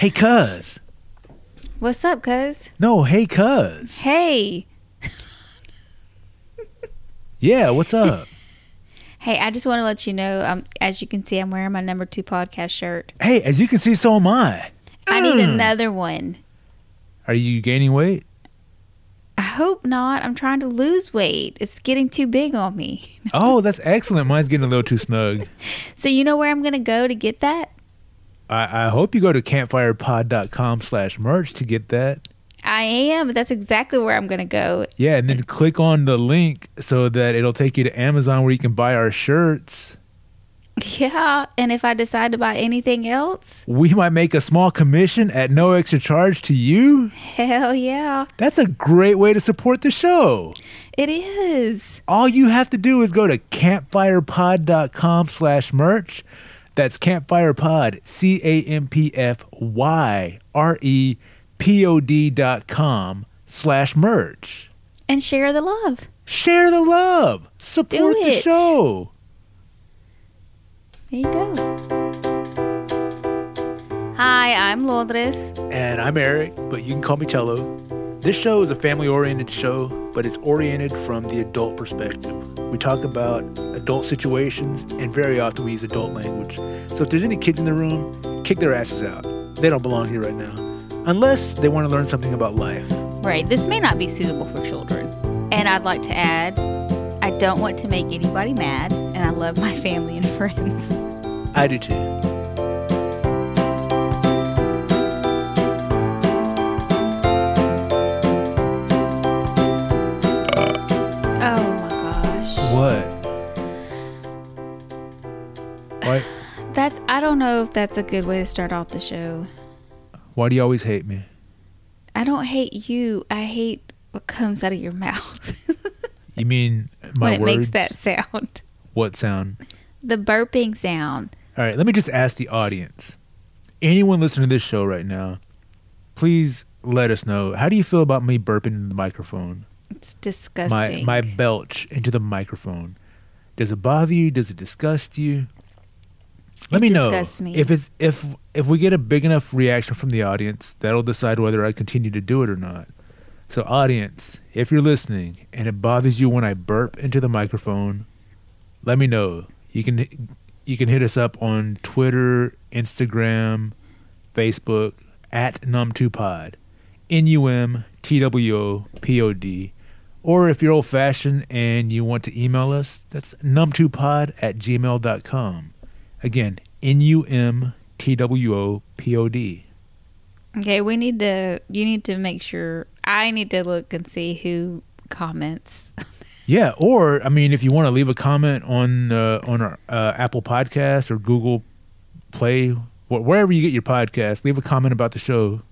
Hey, cuz. What's up, cuz? No, hey, cuz. Hey. Yeah, what's up? Hey, I just want to let you know, um, as you can see, I'm wearing my number two podcast shirt. hey, as you can see, so am I. I need Mm. another one. Are you gaining weight? I hope not. I'm trying to lose weight. It's getting too big on me. Oh, that's excellent. Mine's getting a little too snug. So you know where I'm going to go to get that? I, I hope you go to campfirepod.com slash merch to get that. I am, that's exactly where I'm going to go. Yeah, and then click on the link so that it'll take you to Amazon where you can buy our shirts. Yeah, and if I decide to buy anything else, We might make a small commission at no extra charge to you. hell yeah, That's a great way to support the show. it is. All you have to do is go to campfirepod.com slash merch. That's campfirepod, C A M P F Y R E P O D dot com slash merch. And share the love. Share the love. Support the show. There you go. Hi, I'm Lourdes. And I'm Eric, but you can call me Tello. This show is a family oriented show, but it's oriented from the adult perspective. We talk about adult situations, and very often we use adult language. So if there's any kids in the room, kick their asses out. They don't belong here right now. Unless they want to learn something about life. Right, this may not be suitable for children. And I'd like to add, I don't want to make anybody mad, and I love my family and friends. I do too. Don't know if that's a good way to start off the show. why do you always hate me? I don't hate you, I hate what comes out of your mouth You mean my when it words? makes that sound. What sound? The burping sound. All right, let me just ask the audience. Anyone listening to this show right now, please let us know. How do you feel about me burping in the microphone? It's My disgusting. my belch into the microphone. Does it bother you? Does it disgust you? Let It me know me. if it's if if we get a big enough reaction from the audience, that'll decide whether I continue to do it or not. So, audience, if you're listening and it bothers you when I burp into the microphone, let me know. You can you can hit us up on Twitter, Instagram, Facebook at num2pod, n u m t w o p o d, or if you're old fashioned and you want to email us, that's num2pod at gmail.com. Again, n u m t w o p o d. okay, we need to, you need to make sure, I need to look and see who comments. Yeah, or I mean, if you want to leave a comment on uh, on our uh, Apple Podcast or Google Play, wh- wherever you get your podcast, leave a comment about the show.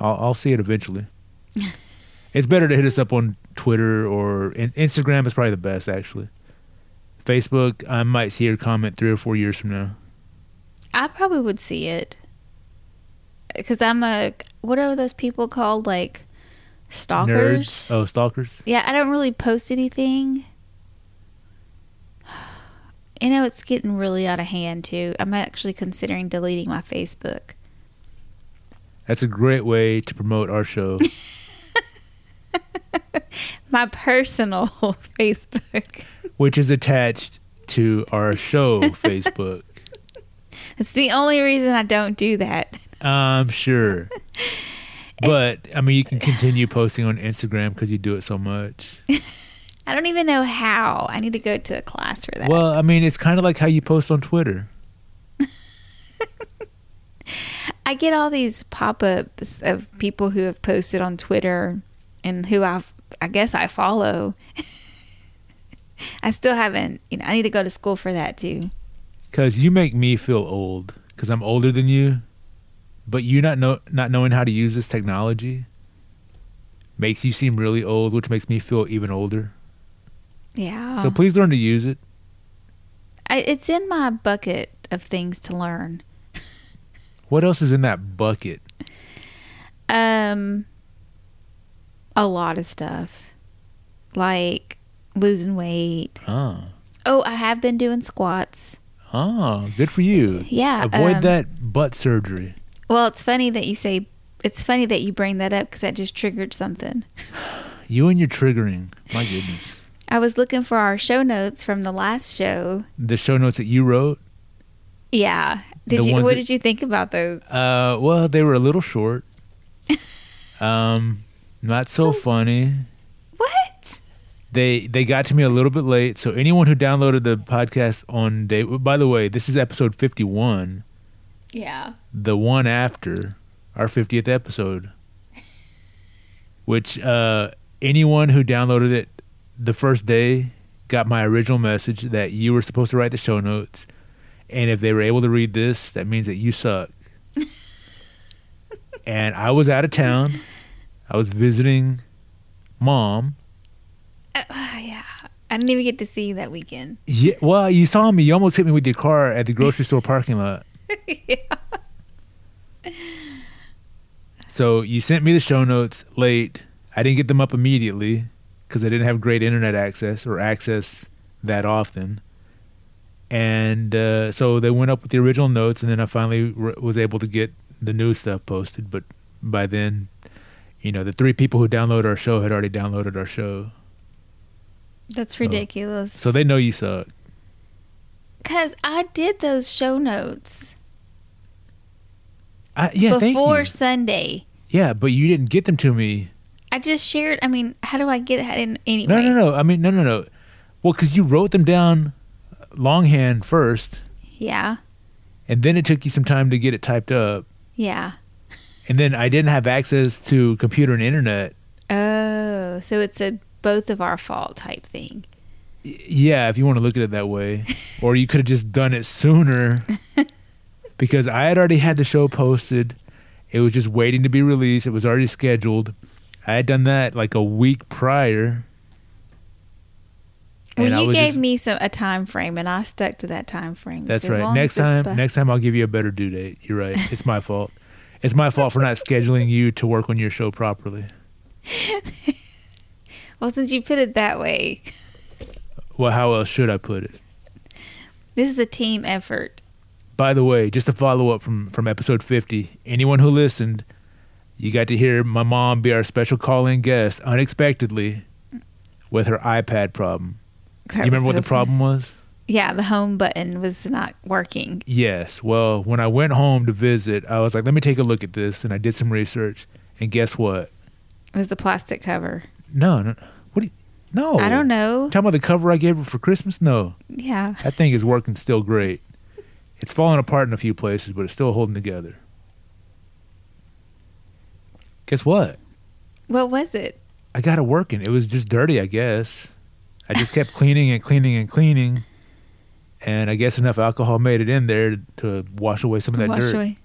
I'll, I'll see it eventually. it's better to hit us up on Twitter or in- Instagram is probably the best actually. Facebook, I might see your comment three or four years from now. I probably would see it. Because I'm a, what are those people called? Like stalkers? Nerds, oh stalkers. Yeah, I don't really post anything. You know, it's getting really out of hand too. I'm actually considering deleting my Facebook. That's a great way to promote our show. My personal Facebook. Which is attached to our show Facebook. That's the only reason I don't do that. I'm sure. But I mean, you can continue posting on Instagram because you do it so much. I don't even know how. I need to go to a class for that. Well, I mean, it's kind of like how you post on Twitter. I get all these pop-ups of people who have posted on Twitter and who I I guess I follow. I still haven't, you know, I need to go to school for that too. Because you make me feel old because I'm older than you, but you not know not knowing how to use this technology makes you seem really old, which makes me feel even older. Yeah. So please learn to use it. I, it's in my bucket of things to learn. What else is in that bucket? Um a lot of stuff. Like losing weight. Oh, Oh, I have been doing squats. oh, good for you. Yeah. Avoid um, that butt surgery. Well, it's funny that you say. It's funny that you bring that up because that just triggered something. You and your triggering. My goodness. I was looking for our show notes from the last show. The show notes that you wrote. Yeah. Did The you? What that- did you think about those? Uh, well, they were a little short. um, not so funny. They they got to me a little bit late. So anyone who downloaded the podcast on day. By the way, this is episode fifty one. Yeah. the one after our 50th episode which uh anyone who downloaded it the first day got my original message that you were supposed to write the show notes and if they were able to read this that means that you suck and i was out of town i was visiting mom Uh, yeah. I didn't even get to see you that weekend. yeah well you saw me you almost hit me with your car at the grocery store parking lot yeah. So you sent me the show notes late. I didn't get them up immediately because I didn't have great internet access or access that often. And uh, so they went up with the original notes, and then I finally r- was able to get the new stuff posted. But by then, you know, the three people who downloaded our show had already downloaded our show, That's ridiculous. so they know you suck. Because I did those show notes I, yeah, thank before. Sunday. Yeah, but you didn't get them to me. I just shared. I mean, how do I get it in anyway? No, no, no. I mean, no, no, no. Well, because you wrote them down uh, longhand first. Yeah. and then it took you some time to get it typed up Yeah. and then i didn't have access to computer and internet Oh, so it's a both of our fault type thing. Yeah if you want to look at it that way. Or you could have just done it sooner. Because i had already had the show posted. It was just waiting to be released. It was already scheduled. I had done that like a week prior. Well, you gave just- me some a time frame, and I stuck to that time frame. that's So right. next time bu- next time i'll give you a better due date. You're right. It's my fault. It's my fault for not scheduling you to work on your show properly Well, since you put it that way, well how else should i put it this is a team effort. By the way, just a follow up from from episode 50. Anyone who listened, you got to hear my mom be our special call in guest unexpectedly with her iPad problem. That you remember what the so problem was? Yeah, the home button was not working. Yes. Well, when I went home to visit, I was like, let me take a look at this. And I did some research. And guess what? It was the plastic cover. No, no. What do you. No. I don't know. Talking about the cover I gave her for Christmas? No. Yeah. That thing is working still great. It's falling apart in a few places, but it's still holding together. Guess what? What was it? I got it working. It was just dirty, I guess. I just kept cleaning and cleaning and cleaning. And I guess enough alcohol made it in there to wash away some of that Wash dirt. away.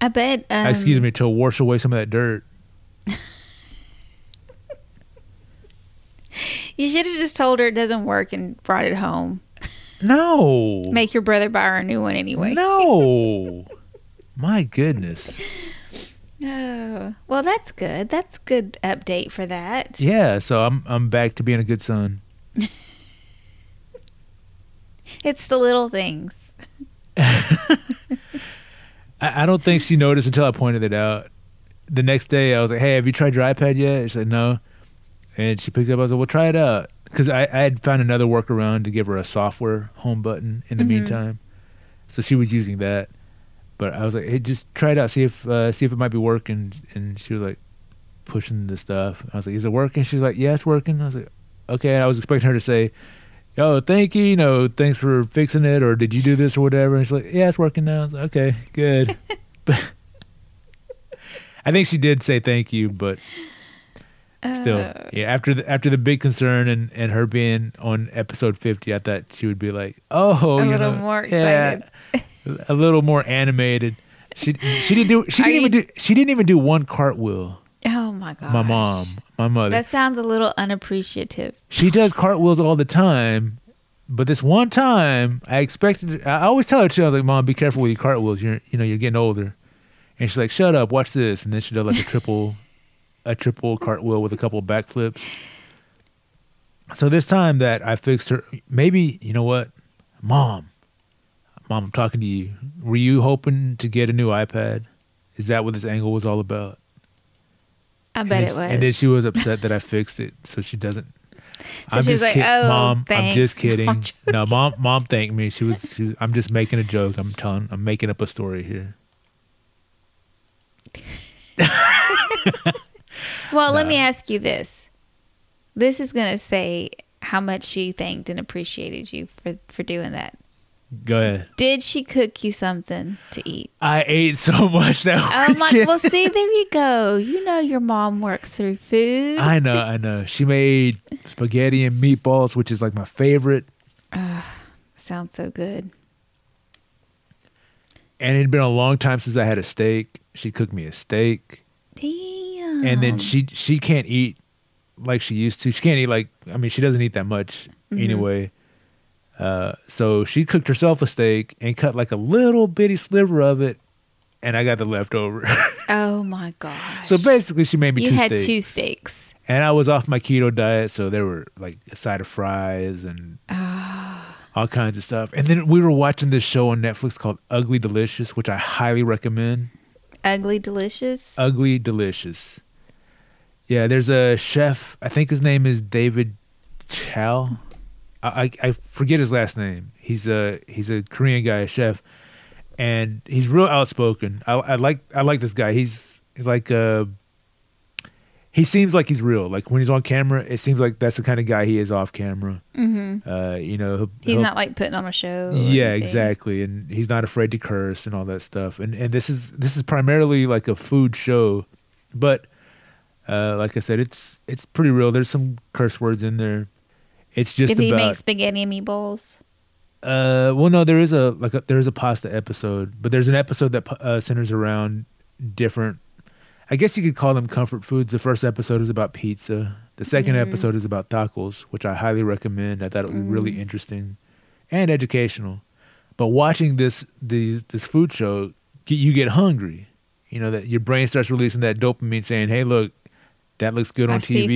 I bet. Um, Excuse me, to wash away some of that dirt. You should have just told her it doesn't work and brought it home. No. Make your brother buy her a new one anyway. No. My goodness. Oh, well, that's good. That's good update for that. Yeah, so I'm I'm back to being a good son. It's the little things. I, I don't think she noticed until I pointed it out. The next day, I was like, "Hey, have you tried your iPad yet?" She said, "No," and she picked it up. I was like, "Well, try it out," because I, I had found another workaround to give her a software home button in the Mhm. meantime. So she was using that, but I was like, "Hey, just try it out, see if uh, see if it might be working." And she was like, pushing the stuff. I was like, "Is it working?" She's like, "Yeah, it's working." I was like, "Okay." And I was expecting her to say, "Oh, thank you, you know, thanks for fixing it," or "Did you do this or whatever?" And she's like, "Yeah, it's working now." Like, okay, good. but I think she did say thank you, but still, Uh, yeah. After the after the big concern and and her being on episode fifty, I thought she would be like, "Oh, A you little know, more yeah, a little more animated." She she didn't do she Are didn't even do she didn't even do one cartwheel. oh my god. My mom, my mother. That sounds a little unappreciative. she does cartwheels all the time, but this one time I expected. I always tell her too. I was like, "Mom, be careful with your cartwheels. You're you know you're getting older." And she's like, "Shut up, watch this." And then she does like a triple, a triple cartwheel with a couple of backflips. So this time that I fixed her, maybe you know what, Mom, Mom, I'm talking to you. Were you hoping to get a new iPad? Is that what this angle was all about? I bet it was. And then she was upset that I fixed it, so she doesn't. So she was like, kid- "Oh, mom, I'm just kidding." I'm no, mom, mom thanked me. She was, she was. I'm just making a joke. I'm telling. I'm making up a story here. well, let me ask you this. This is going to say how much she thanked and appreciated you for, for doing that. Go ahead. Did she cook you something to eat? I ate so much that Oh my! weekend. Well, see, there you go. You know your mom works through food. I know, I know. She made spaghetti and meatballs, which is like my favorite. Sounds so good. And it had been a long time since I had a steak. She cooked me a steak, Damn. And then she she can't eat like she used to. She can't eat like I mean she doesn't eat that much Mm-hmm. anyway. Uh, so she cooked herself a steak and cut like a little bitty sliver of it, and I got the leftover. Oh my gosh. so basically, she made me you two had steaks. two steaks. and I was off my keto diet, so there were like a side of fries and Ah. all kinds of stuff. And then we were watching this show on Netflix called Ugly Delicious, which I highly recommend. Ugly delicious. Ugly Delicious. Yeah, there's a chef. I think his name is David Chow. I, I I forget his last name. He's a he's a Korean guy, a chef, and he's real outspoken. I, I like I like this guy. He's he's like uh he seems like he's real. Like when he's on camera, it seems like that's the kind of guy he is off camera. mm-hmm. Uh, you know, he'll- He's he'll- not like putting on a show. yeah, exactly. And he's not afraid to curse and all that stuff. And and this is this is primarily like a food show, but uh, like I said, it's it's pretty real. There's some curse words in there. It's just Did he about make spaghetti and meatballs? uh well no there is a like a, there is a pasta episode, but there's an episode that uh, centers around different. I guess you could call them comfort foods. The first episode is about pizza. The second Mm. episode is about tacos, which I highly recommend. I thought it was really Mm. interesting and educational. But watching this these this food show, you get hungry. You know that your brain starts releasing that dopamine, saying, "Hey, look, that looks good on I TV.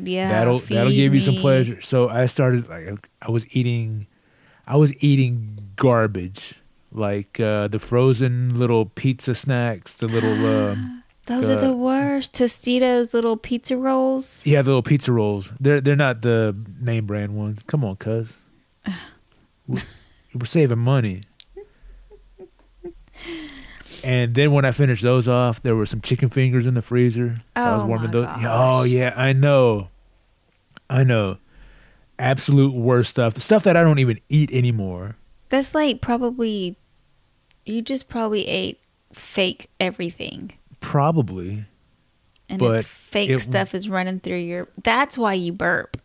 food. Yeah, that'll that'll give you some pleasure." So I started like I was eating, I was eating garbage, like uh, the frozen little pizza snacks, the little um, Those uh, are the worst. Totino's little pizza rolls. yeah, the little pizza rolls. They're they're not the name brand ones. Come on, cuz. we're, we're saving money. And then when I finished those off, there were some chicken fingers in the freezer. So I was Oh, warming those. gosh. Oh yeah, I know. I know. Absolute worst stuff. The stuff that I don't even eat anymore. That's like probably you just probably ate fake everything. Probably. And But it's fake it- stuff is running through your that's why you burp.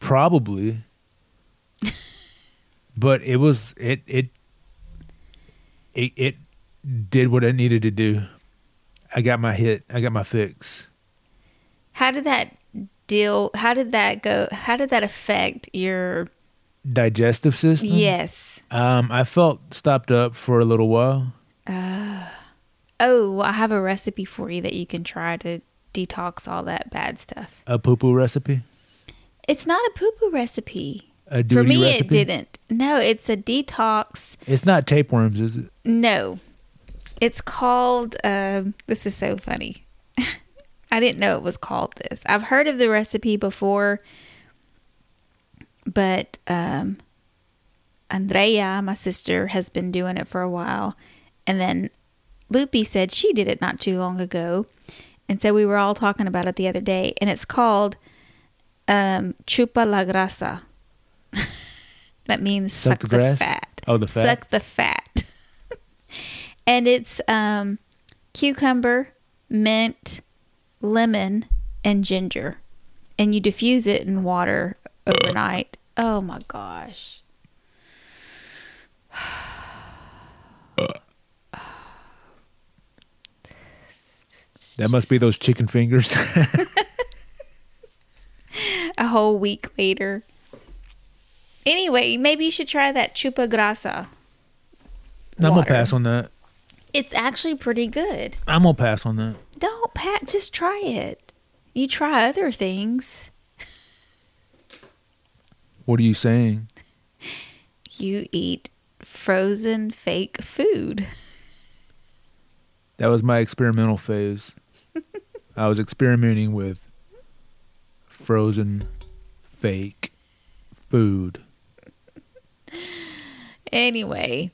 Probably. but it was it it it it did what it needed to do. I got my hit. I got my fix. How did that deal how did that go how did that affect your Digestive system. yes. Um, I felt stopped up for a little while. Oh, I have a recipe for you that you can try to detox all that bad stuff. A poo poo recipe. It's not a poo poo recipe. A For me, recipe? it didn't. No, it's a detox. It's not tapeworms, is it? No, it's called. Um, this is so funny. I didn't know it was called this. I've heard of the recipe before, but um, Andrea, my sister, has been doing it for a while, and then Lupe said she did it not too long ago, and so we were all talking about it the other day, and it's called um, chupa la grasa. that means Suck suck, the the, fat. Oh, the fat? Suck the fat. And it's um, cucumber, mint, lemon, and ginger. And you diffuse it in water overnight. Oh my gosh. That must be those chicken fingers. A whole week later. Anyway, maybe you should try that chupa grasa. I'm gonna pass on that. It's actually pretty good. I'm gonna pass on that. Don't pat just try it. You try other things. What are you saying? You eat frozen fake food. That was my experimental phase. I was experimenting with frozen fake food. Anyway,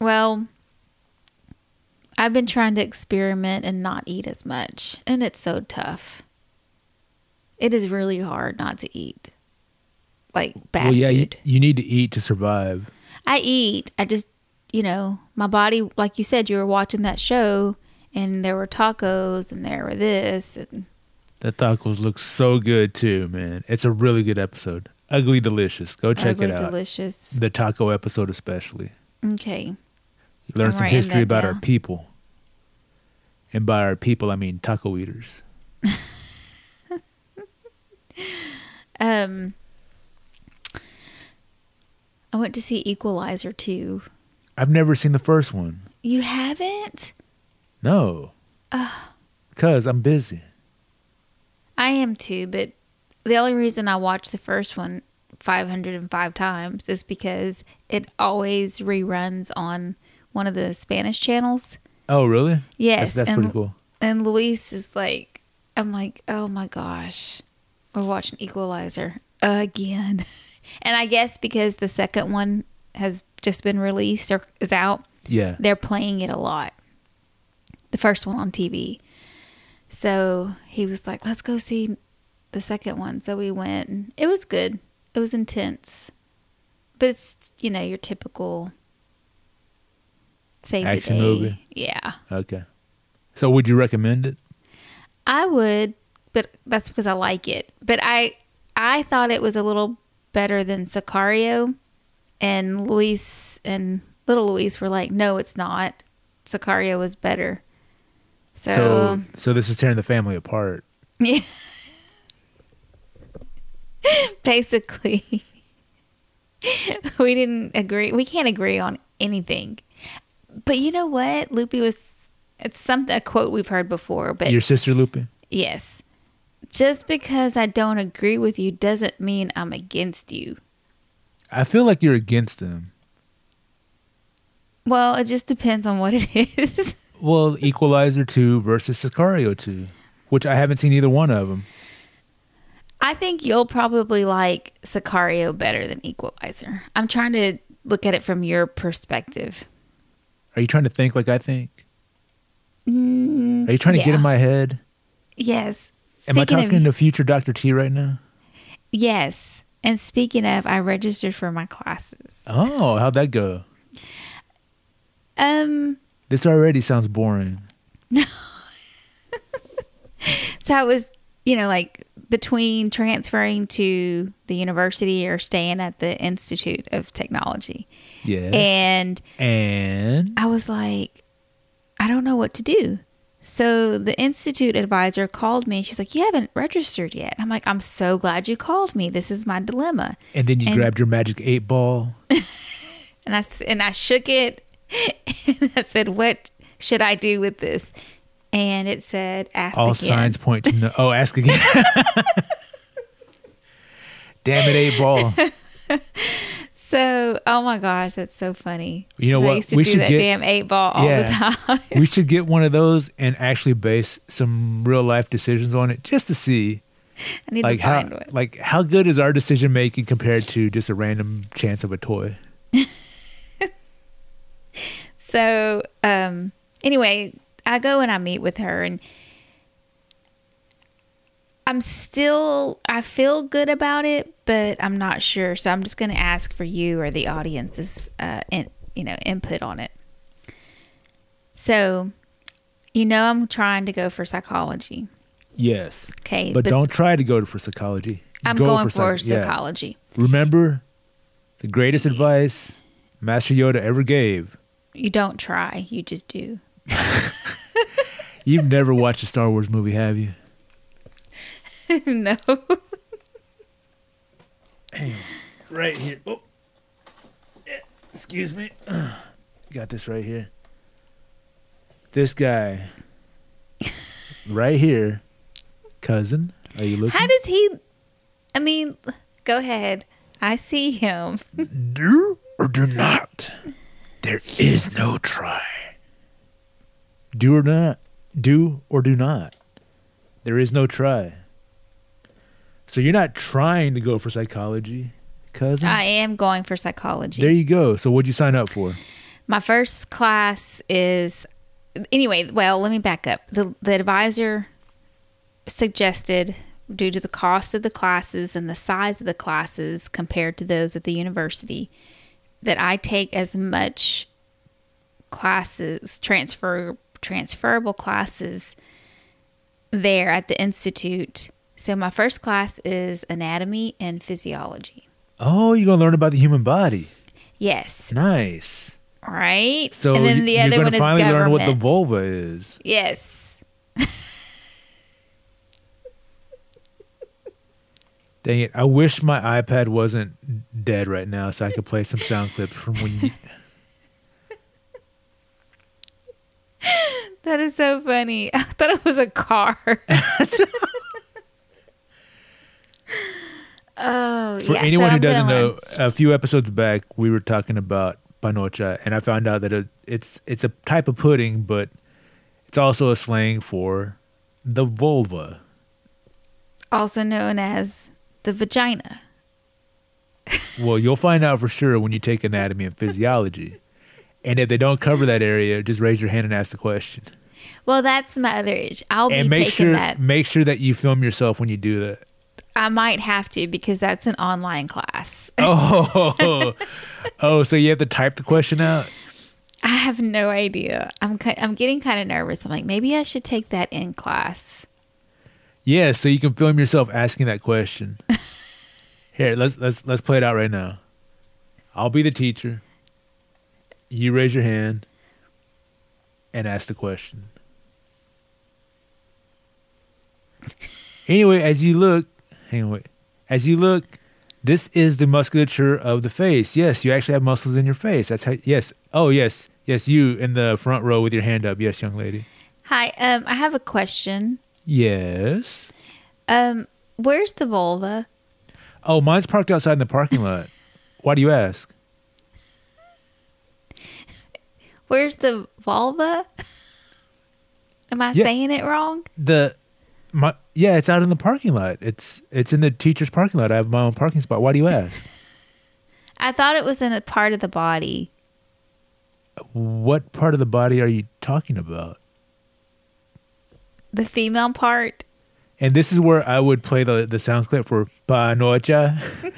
well, I've been trying to experiment and not eat as much, and it's so tough. It is really hard not to eat. Like bad well, yeah, you, you need to eat to survive. I eat. I just, you know, my body, like you said, you were watching that show and there were tacos and there were this. And The tacos look so good too, man. It's a really good episode. Ugly Delicious. Go check ugly it out. delicious. The taco episode, especially. Okay. You learn I'm some history about our people. And by our people, I mean taco eaters. Um, I went to see Equalizer 2. I've never seen the first one. You haven't? No. Because I'm busy. I am too, but the only reason I watched the first one 505 times is because it always reruns on one of the Spanish channels. Oh, really? Yes, That's, that's and, pretty cool. And Luis is like, I'm like, oh my gosh, we're watching Equalizer again. and I guess because the second one has just been released or is out, Yeah. they're playing it a lot. The first one on TV. So he was like, let's go see the second one. So we went. And it was good. It was intense. But it's, you know, your typical save Action movie. Yeah. Okay. So would you recommend it? I would, but that's because I like it. But I I thought it was a little better than Sicario, and Luis and little Luis were like, "No, it's not. Sicario was better." So, So, so this is tearing the family apart. yeah, basically, we didn't agree. We can't agree on anything. But you know what? Lupe was. It's something a quote we've heard before, but Your sister Lupe? Yes. Just because I don't agree with you doesn't mean I'm against you. I feel like you're against him. Well, it just depends on what it is. Well, Equalizer 2 versus Sicario 2, which I haven't seen either one of them. I think you'll probably like Sicario better than Equalizer. I'm trying to look at it from your perspective. Are you trying to think like I think? Mm, Are you trying to get in my head? Yes. Am I talking of, to future Dr. T right now? yes. And speaking of, I registered for my classes. Oh, how'd that go? Um, This already sounds boring. No. so I was, you know, like between transferring to the university or staying at the Institute of Technology. Yes. And and I was like, I don't know what to do. So the institute advisor called me and she's like, You haven't registered yet. I'm like, I'm so glad you called me. This is my dilemma. and then you and- grabbed your magic eight ball. And I, and I shook it and I said, What should I do with this? And it said, Ask All again. signs point to no. Oh, ask again. Damn it, eight ball. So, oh my gosh, that's so funny. You know 'Cause I what? used to We do should that get- damn eight ball all Yeah. the time. we should get one of those and actually base some real life decisions on it, just to see I need like to how find one. like how good is our decision making compared to just a random chance of a toy. So, um, anyway, I go and I meet with her, and I'm still, I feel good about it, but I'm not sure. So I'm just going to ask for you or the audience's, uh, in, you know, input on it. So, you know, I'm trying to go for psychology. Yes, Okay, but, don't try to go for psychology. I'm Go going for, psych- yeah. psychology. Remember, the greatest advice Master Yoda ever gave. You don't try, you just do. You've never watched a Star Wars movie, have you? no. Right here. Oh. Eh, Excuse me. Got this right here. This guy. right here. Cousin. Are you looking? How does he? I mean, go ahead. I see him. do or do not. There is no try. Do or not. Do or do not. There is no try. So you're not trying to go for psychology, cousin. I am going for psychology. there you go. So what'd you sign up for? My first class is anyway. Well, let me back up. the The advisor suggested, due to the cost of the classes and the size of the classes compared to those at the university, that I take as much classes transfer transferable classes there at the institute. So my first class is anatomy and physiology. Oh, you're gonna learn about the human body. Yes, Nice. right. So and then you- the other one is finally learn what the vulva is. yes. Dang it! I wish my iPad wasn't dead right now, so I could play some sound clips from when you. That is so funny. I thought it was a car. oh, For yeah. anyone so who doesn't know, learn- a few episodes back we were talking about panocha, and I found out that it, it's it's a type of pudding, but it's also a slang for the vulva. also known as the vagina. Well, you'll find out for sure when you take anatomy and physiology. And if they don't cover that area, just raise your hand and ask the question. Well, that's my other issue. I'll be and make taking sure that. make sure that you film yourself when you do that. I might have to because that's an online class. Oh, oh, so you have to type the question out. I have no idea. I'm I'm getting kind of nervous. I'm like, maybe I should take that in class. Yeah, so you can film yourself asking that question. Here, let's let's let's play it out right now. I'll be the teacher. You raise your hand and ask the question. anyway, as you look, hang on, wait. As you look, this is the musculature of the face. Yes, you actually have muscles in your face. That's how. Yes. Oh, yes, yes. You in the front row with your hand up. Yes, young lady. Hi, um, I have a question. Yes. Um, where's the vulva? Oh, mine's parked outside in the parking lot. Why do you ask? Where's the vulva? Am I Yeah. saying it wrong? The my yeah, it's out in the parking lot. It's it's in the teacher's parking lot. I have my own parking spot. Why do you ask? I thought it was in a part of the body. What part of the body are you talking about? The female part. And this is where I would play the the sound clip for Panocha.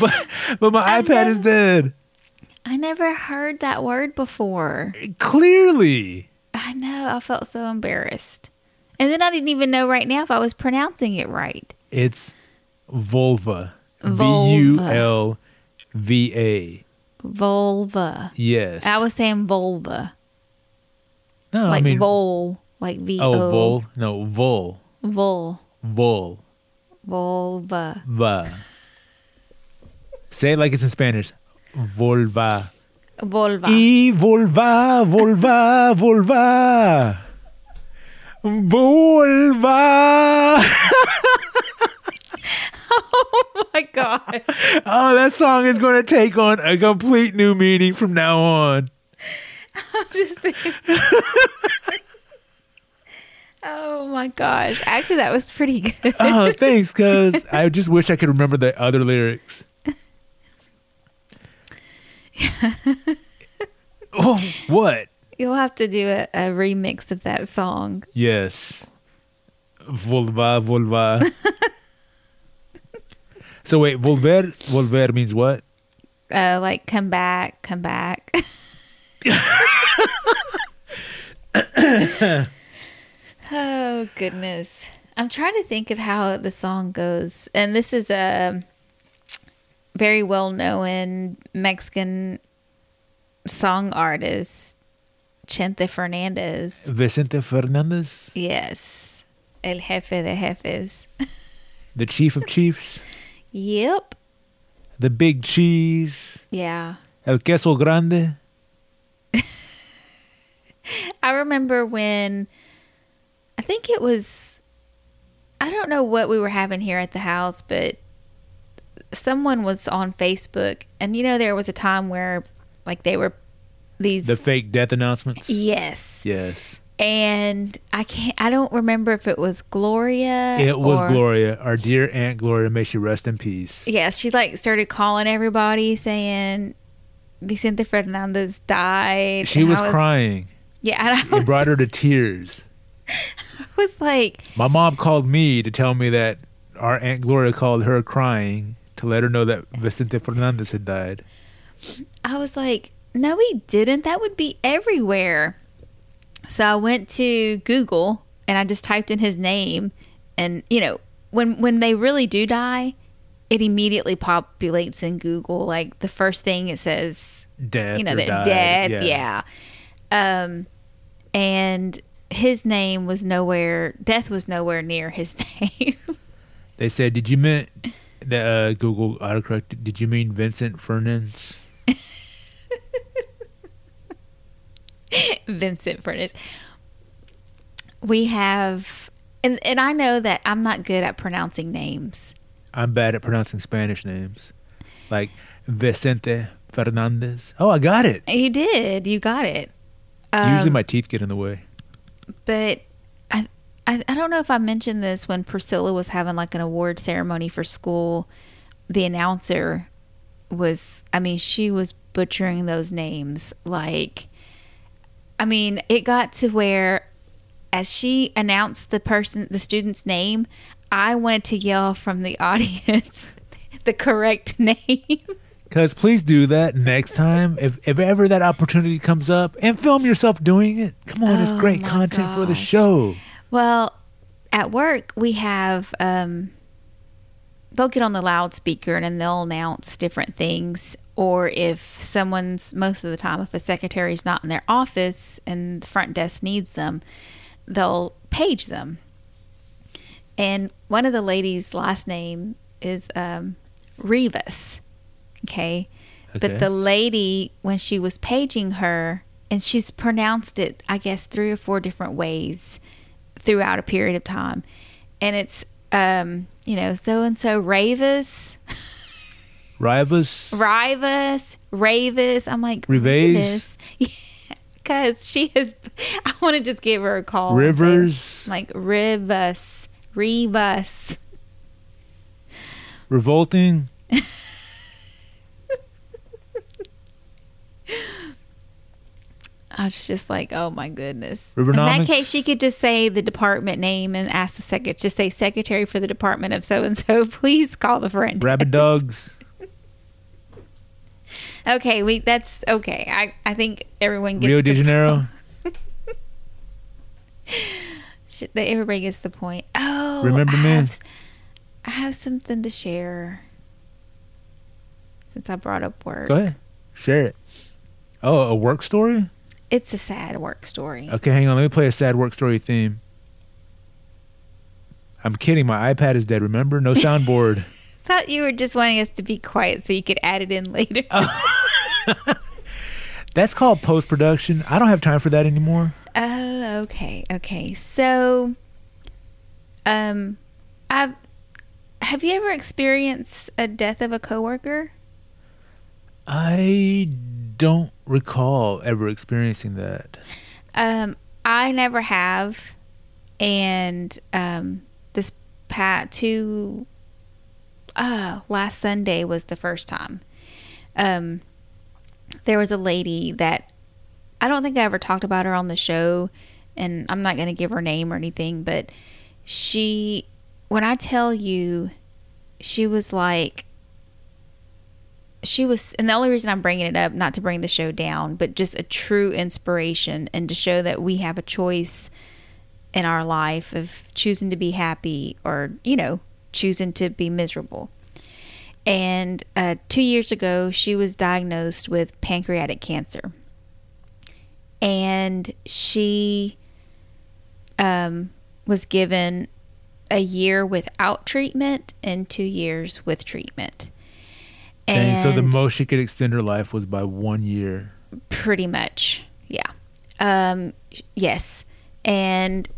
but but my iPad is dead. I never heard that word before. Clearly. I know. I felt so embarrassed. And then I didn't even know right now if I was pronouncing it right. It's vulva. Vulva. U L V A. Vulva. Yes. I was saying vulva. no, like I mean vol. Like V O. Oh, vol. No, vol. Vol. Vol. Vulva. Va. Say it like it's in Spanish. Volva. Vulva. Y volva, volva, volva. Volva. oh my god. Oh, that song is going to take on a complete new meaning from now on. I'm just thinking. oh my gosh. Actually, that was pretty good. Oh, thanks, cuz I just wish I could remember the other lyrics. oh, what? You'll have to do a, a remix of that song. Yes. Volva, volva. so wait, volver, volver means what? Uh, like, come back, come back. oh, goodness. I'm trying to think of how the song goes. And this is a very well known Mexican song artist, Chente Fernandez. Vicente Fernandez, Yes. El jefe de jefes. the chief of chiefs, Yep. the big cheese, Yeah. el queso grande. I remember when I think it was I don't know what we were having here at the house, but someone was on Facebook and you know there was a time where like they were these The fake death announcements. yes, Yes. and I can't. I don't remember if it was Gloria. It was or- Gloria, our dear Aunt Gloria. May she rest in peace. Yeah, she like started calling everybody saying Vicente Fernandez died. She and was, crying. Yeah, and I It was, brought her to tears. I was like, My mom called me to tell me that our Aunt Gloria called her crying to let her know that Vicente Fernandez had died. I was like, no, he didn't. That would be everywhere. So I went to Google and I just typed in his name, and you know, when when they really do die, it immediately populates in Google. Like the first thing it says, Death. you know, they're died. dead. Yeah. Um, and his name was nowhere. Death was nowhere near his name. They said, "Did you mean the uh, Google autocorrect? Did you mean Vincent Fernandez?" Vincent Furness. We have, and and I know that I'm not good at pronouncing names. I'm bad at pronouncing Spanish names, like Vicente Fernandez. Oh, I got it. You did, you got it. Usually, Um, my teeth get in the way. but I, I don't know if I mentioned this when Priscilla was having like an award ceremony for school. The announcer was, I mean, she was butchering those names. Like, I mean, it got to where as she announced the person, the student's name, I wanted to yell from the audience the correct name. Because please do that next time. If if ever that opportunity comes up, and film yourself doing it. Come on, it's Oh, great my content for the show. Well, at work we have um they'll get on the loudspeaker and then they'll announce different things or if someone's most of the time if a secretary's not in their office and the front desk needs them, they'll page them. And one of the ladies' last name is um Rivas. Okay? Okay. But the lady, when she was paging her, and she's pronounced it, I guess, three or four different ways throughout a period of time. And it's, um, you know, so and so Ravis, Rivas. Rivas, Ravis. I'm like, Rives? Ravis? Yeah, because she has, I want to just give her a call. and say, Rivers. Like, Rivas, Rivas. Revolting. I was just like, oh my goodness. In that case, she could just say the department name and ask the secretary, just say secretary for the department of so and so. Please call the friend. Rabbit dogs. Okay, we that's okay. I I think everyone gets Rio the de Janeiro. Everybody gets the point. Oh, Remember I me? Have, I have something to share. Since I brought up work, Go ahead. Share it. Oh, a work story? It's a sad work story. Okay, hang on. Let me play a sad work story theme. I'm kidding. My iPad is dead. Remember? No soundboard. Thought you were just wanting us to be quiet so you could add it in later. That's called post production. I don't have time for that anymore. Oh, okay, okay. So, um, I've have you ever experienced a death of a coworker? I don't recall ever experiencing that. Um, I never have, and um, this pat two, uh, last Sunday was the first time. Um, there was a lady that I don't think I ever talked about her on the show, and I'm not going to give her name or anything, but she, when I tell you, she was like, she was, and the only reason I'm bringing it up, not to bring the show down, but just a true inspiration and to show that we have a choice in our life of choosing to be happy or, you know, choosing to be miserable. And uh, two years ago, she was diagnosed with pancreatic cancer. And she um, was given a year without treatment and two years with treatment. Dang, so the most she could extend her life was by one year. Pretty much, yeah. Um, yes, and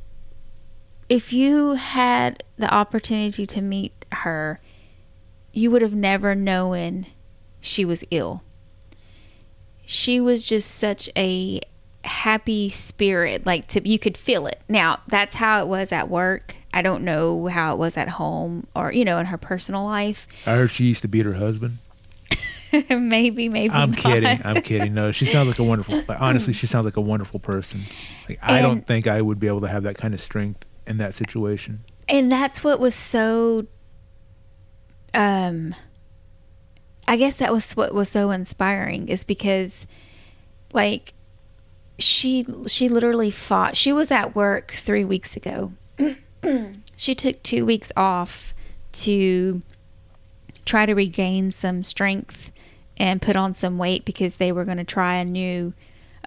if you had the opportunity to meet her, you would have never known she was ill. she was just such a happy spirit. Like to, you could feel it. Now that's how it was at work. I don't know how it was at home or you know in her personal life. I heard she used to beat her husband. maybe, maybe. I'm not. kidding. I'm kidding. No, she sounds like a wonderful. Like, honestly, she sounds like a wonderful person. Like I don't think I would be able to have that kind of strength in that situation. and that's what was so um i guess that was what was so inspiring is because like she she literally fought she was at work three weeks ago she took two weeks off to try to regain some strength and put on some weight because they were going to try a new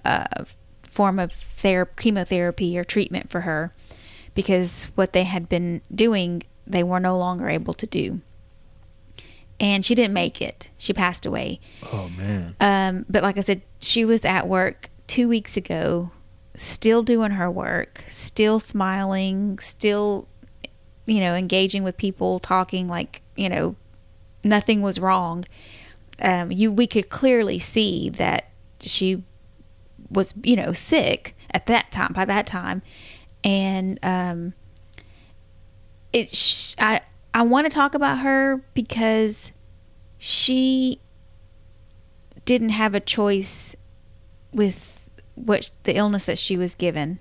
uh, form of ther- chemotherapy or treatment for her because what they had been doing they were no longer able to do. And she didn't make it. She passed away. Oh man. um, but like i said she was at work two weeks ago still doing her work still smiling still you know engaging with people talking like you know nothing was wrong um, you we could clearly see that she was you know sick at that time by that time. And um it sh- i i want to talk about her because she didn't have a choice with what the illness that she was given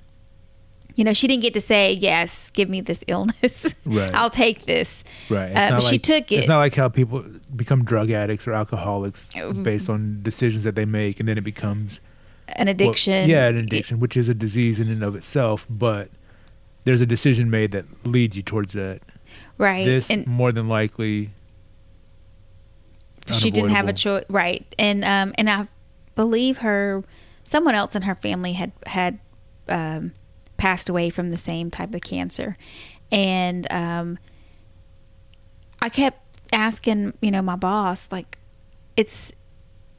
you know she didn't get to say yes give me this illness Right. i'll take this Right. Uh, but she took it It's not like how people become drug addicts or alcoholics Mm-hmm. based on decisions that they make, and then it becomes an well, addiction yeah, an addiction, which is a disease in and of itself. But there's a decision made that leads you towards that. right This and more than likely. she didn't have a choice right and um and i believe her someone else in her family had had um passed away from the same type of cancer. And um i kept asking you know my boss like it's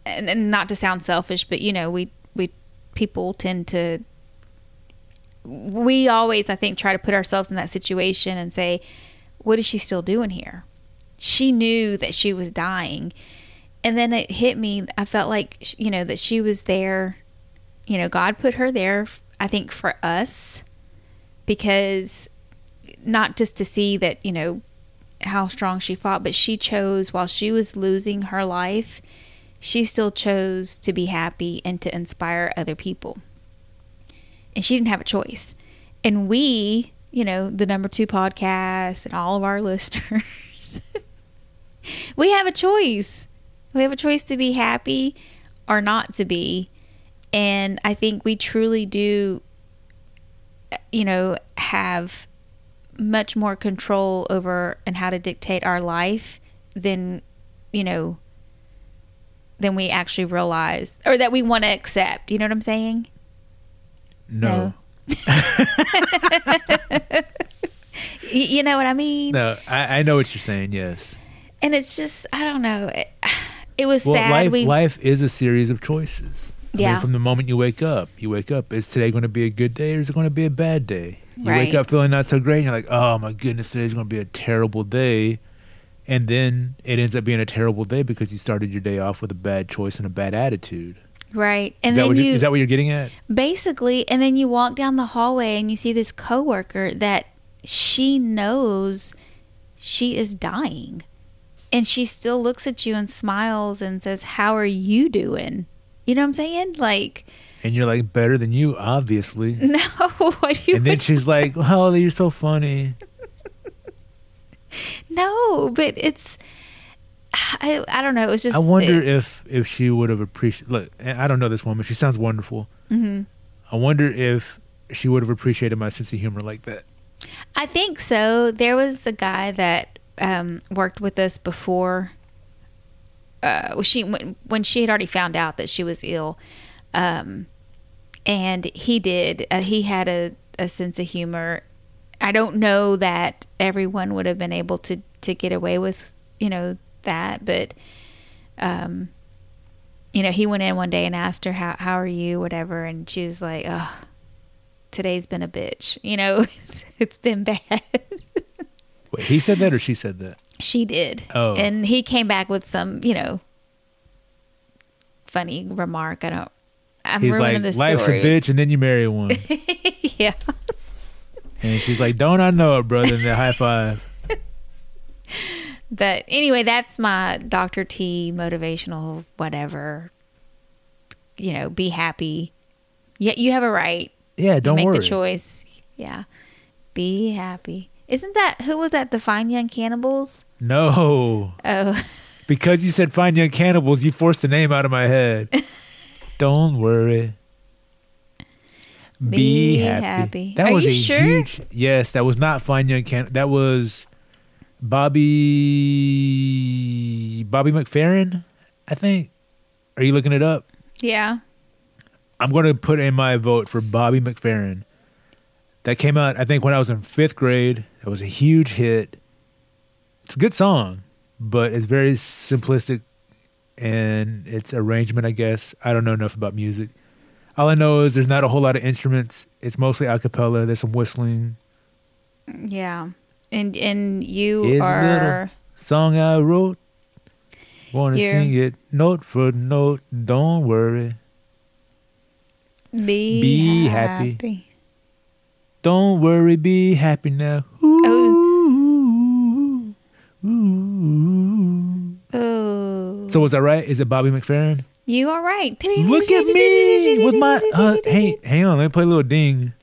and, and not to sound selfish but you know we we people tend to we always i think try to put ourselves in that situation and say what is she still doing here? She knew that she was dying. And then it hit me i felt like you know that she was there. You know god put her there i think for us because not just to see that you know how strong she fought but she chose while she was losing her life she still chose to be happy and to inspire other people and she didn't have a choice and we you know the number two podcast and all of our listeners we have a choice. We have a choice to be happy or not to be. And I think we truly do, you know, have much more control over and how to dictate our life than, you know, than we actually realize or that we want to accept. You know what I'm saying? No. Y- you know what I mean? No, I, I know what you're saying. Yes. And it's just, I don't know. It, it was Well, sad. life we life is a series of choices. I mean, Yeah. from the moment you wake up, you wake up. Is today going to be a good day or is it going to be a bad day? You Right. wake up feeling not so great. and You're like, oh my goodness, today's going to be a terrible day, and then it ends up being a terrible day because you started your day off with a bad choice and a bad attitude. right. And is, then you, is that what you're getting at? basically and then you walk down the hallway and you see this coworker that she knows she is dying and she still looks at you and smiles and says how are you doing you know what i'm saying like And you're like, better than you, obviously. no what do you And then she's like, oh, you're so funny. no but it's I, I don't know it was just I wonder it- if if she would have appreciated. Look, I don't know this woman. She sounds wonderful. Mhm. I wonder if she would have appreciated my sense of humor like that. I think so. There was a guy that um, worked with us before. Uh, she when, when she had already found out that she was ill, um, and he did. Uh, he had a, a sense of humor. I don't know that everyone would have been able to to get away with you know that, but um, you know, he went in one day and asked her how how are you, whatever, and she was like, "Oh, today's been a bitch." You know, it's, it's been bad. Wait, he said that or she said that? She did, Oh. and he came back with some, you know, funny remark. I don't. I'm He's ruining like, the life's story. a bitch, and then you marry one. yeah. and she's like, don't I know it, brother? And they high five. But anyway, that's my Dr. T motivational whatever. You know, be happy. Yeah, you have a right. Yeah, don't make worry. the choice. Yeah. Be happy. Isn't that who was that? The Fine Young Cannibals? No, Oh, because you said fine young cannibals, you forced the name out of my head. don't worry. Be, Be happy. happy. That Are was you a sure? huge. Yes, that was not fine young can. That was Bobby Bobby McFerrin, I think. Are you looking it up? yeah. I'm going to put in my vote for Bobby McFerrin. That came out, I think, when I was in fifth grade. It was a huge hit. It's a good song, but it's very simplistic and its arrangement, I guess. I don't know enough about music. All I know is there's not a whole lot of instruments. It's mostly a cappella. There's some whistling. Yeah. And and you are Song I wrote. Want to You're- sing it note for note. Don't worry. be, Be happy. happy. Don't worry, be happy now. Ooh, ooh. Oh. So was I right? Is it Bobby McFerrin? you are right. Look at me with my. Uh, hey, hang on. Let me play a little ding.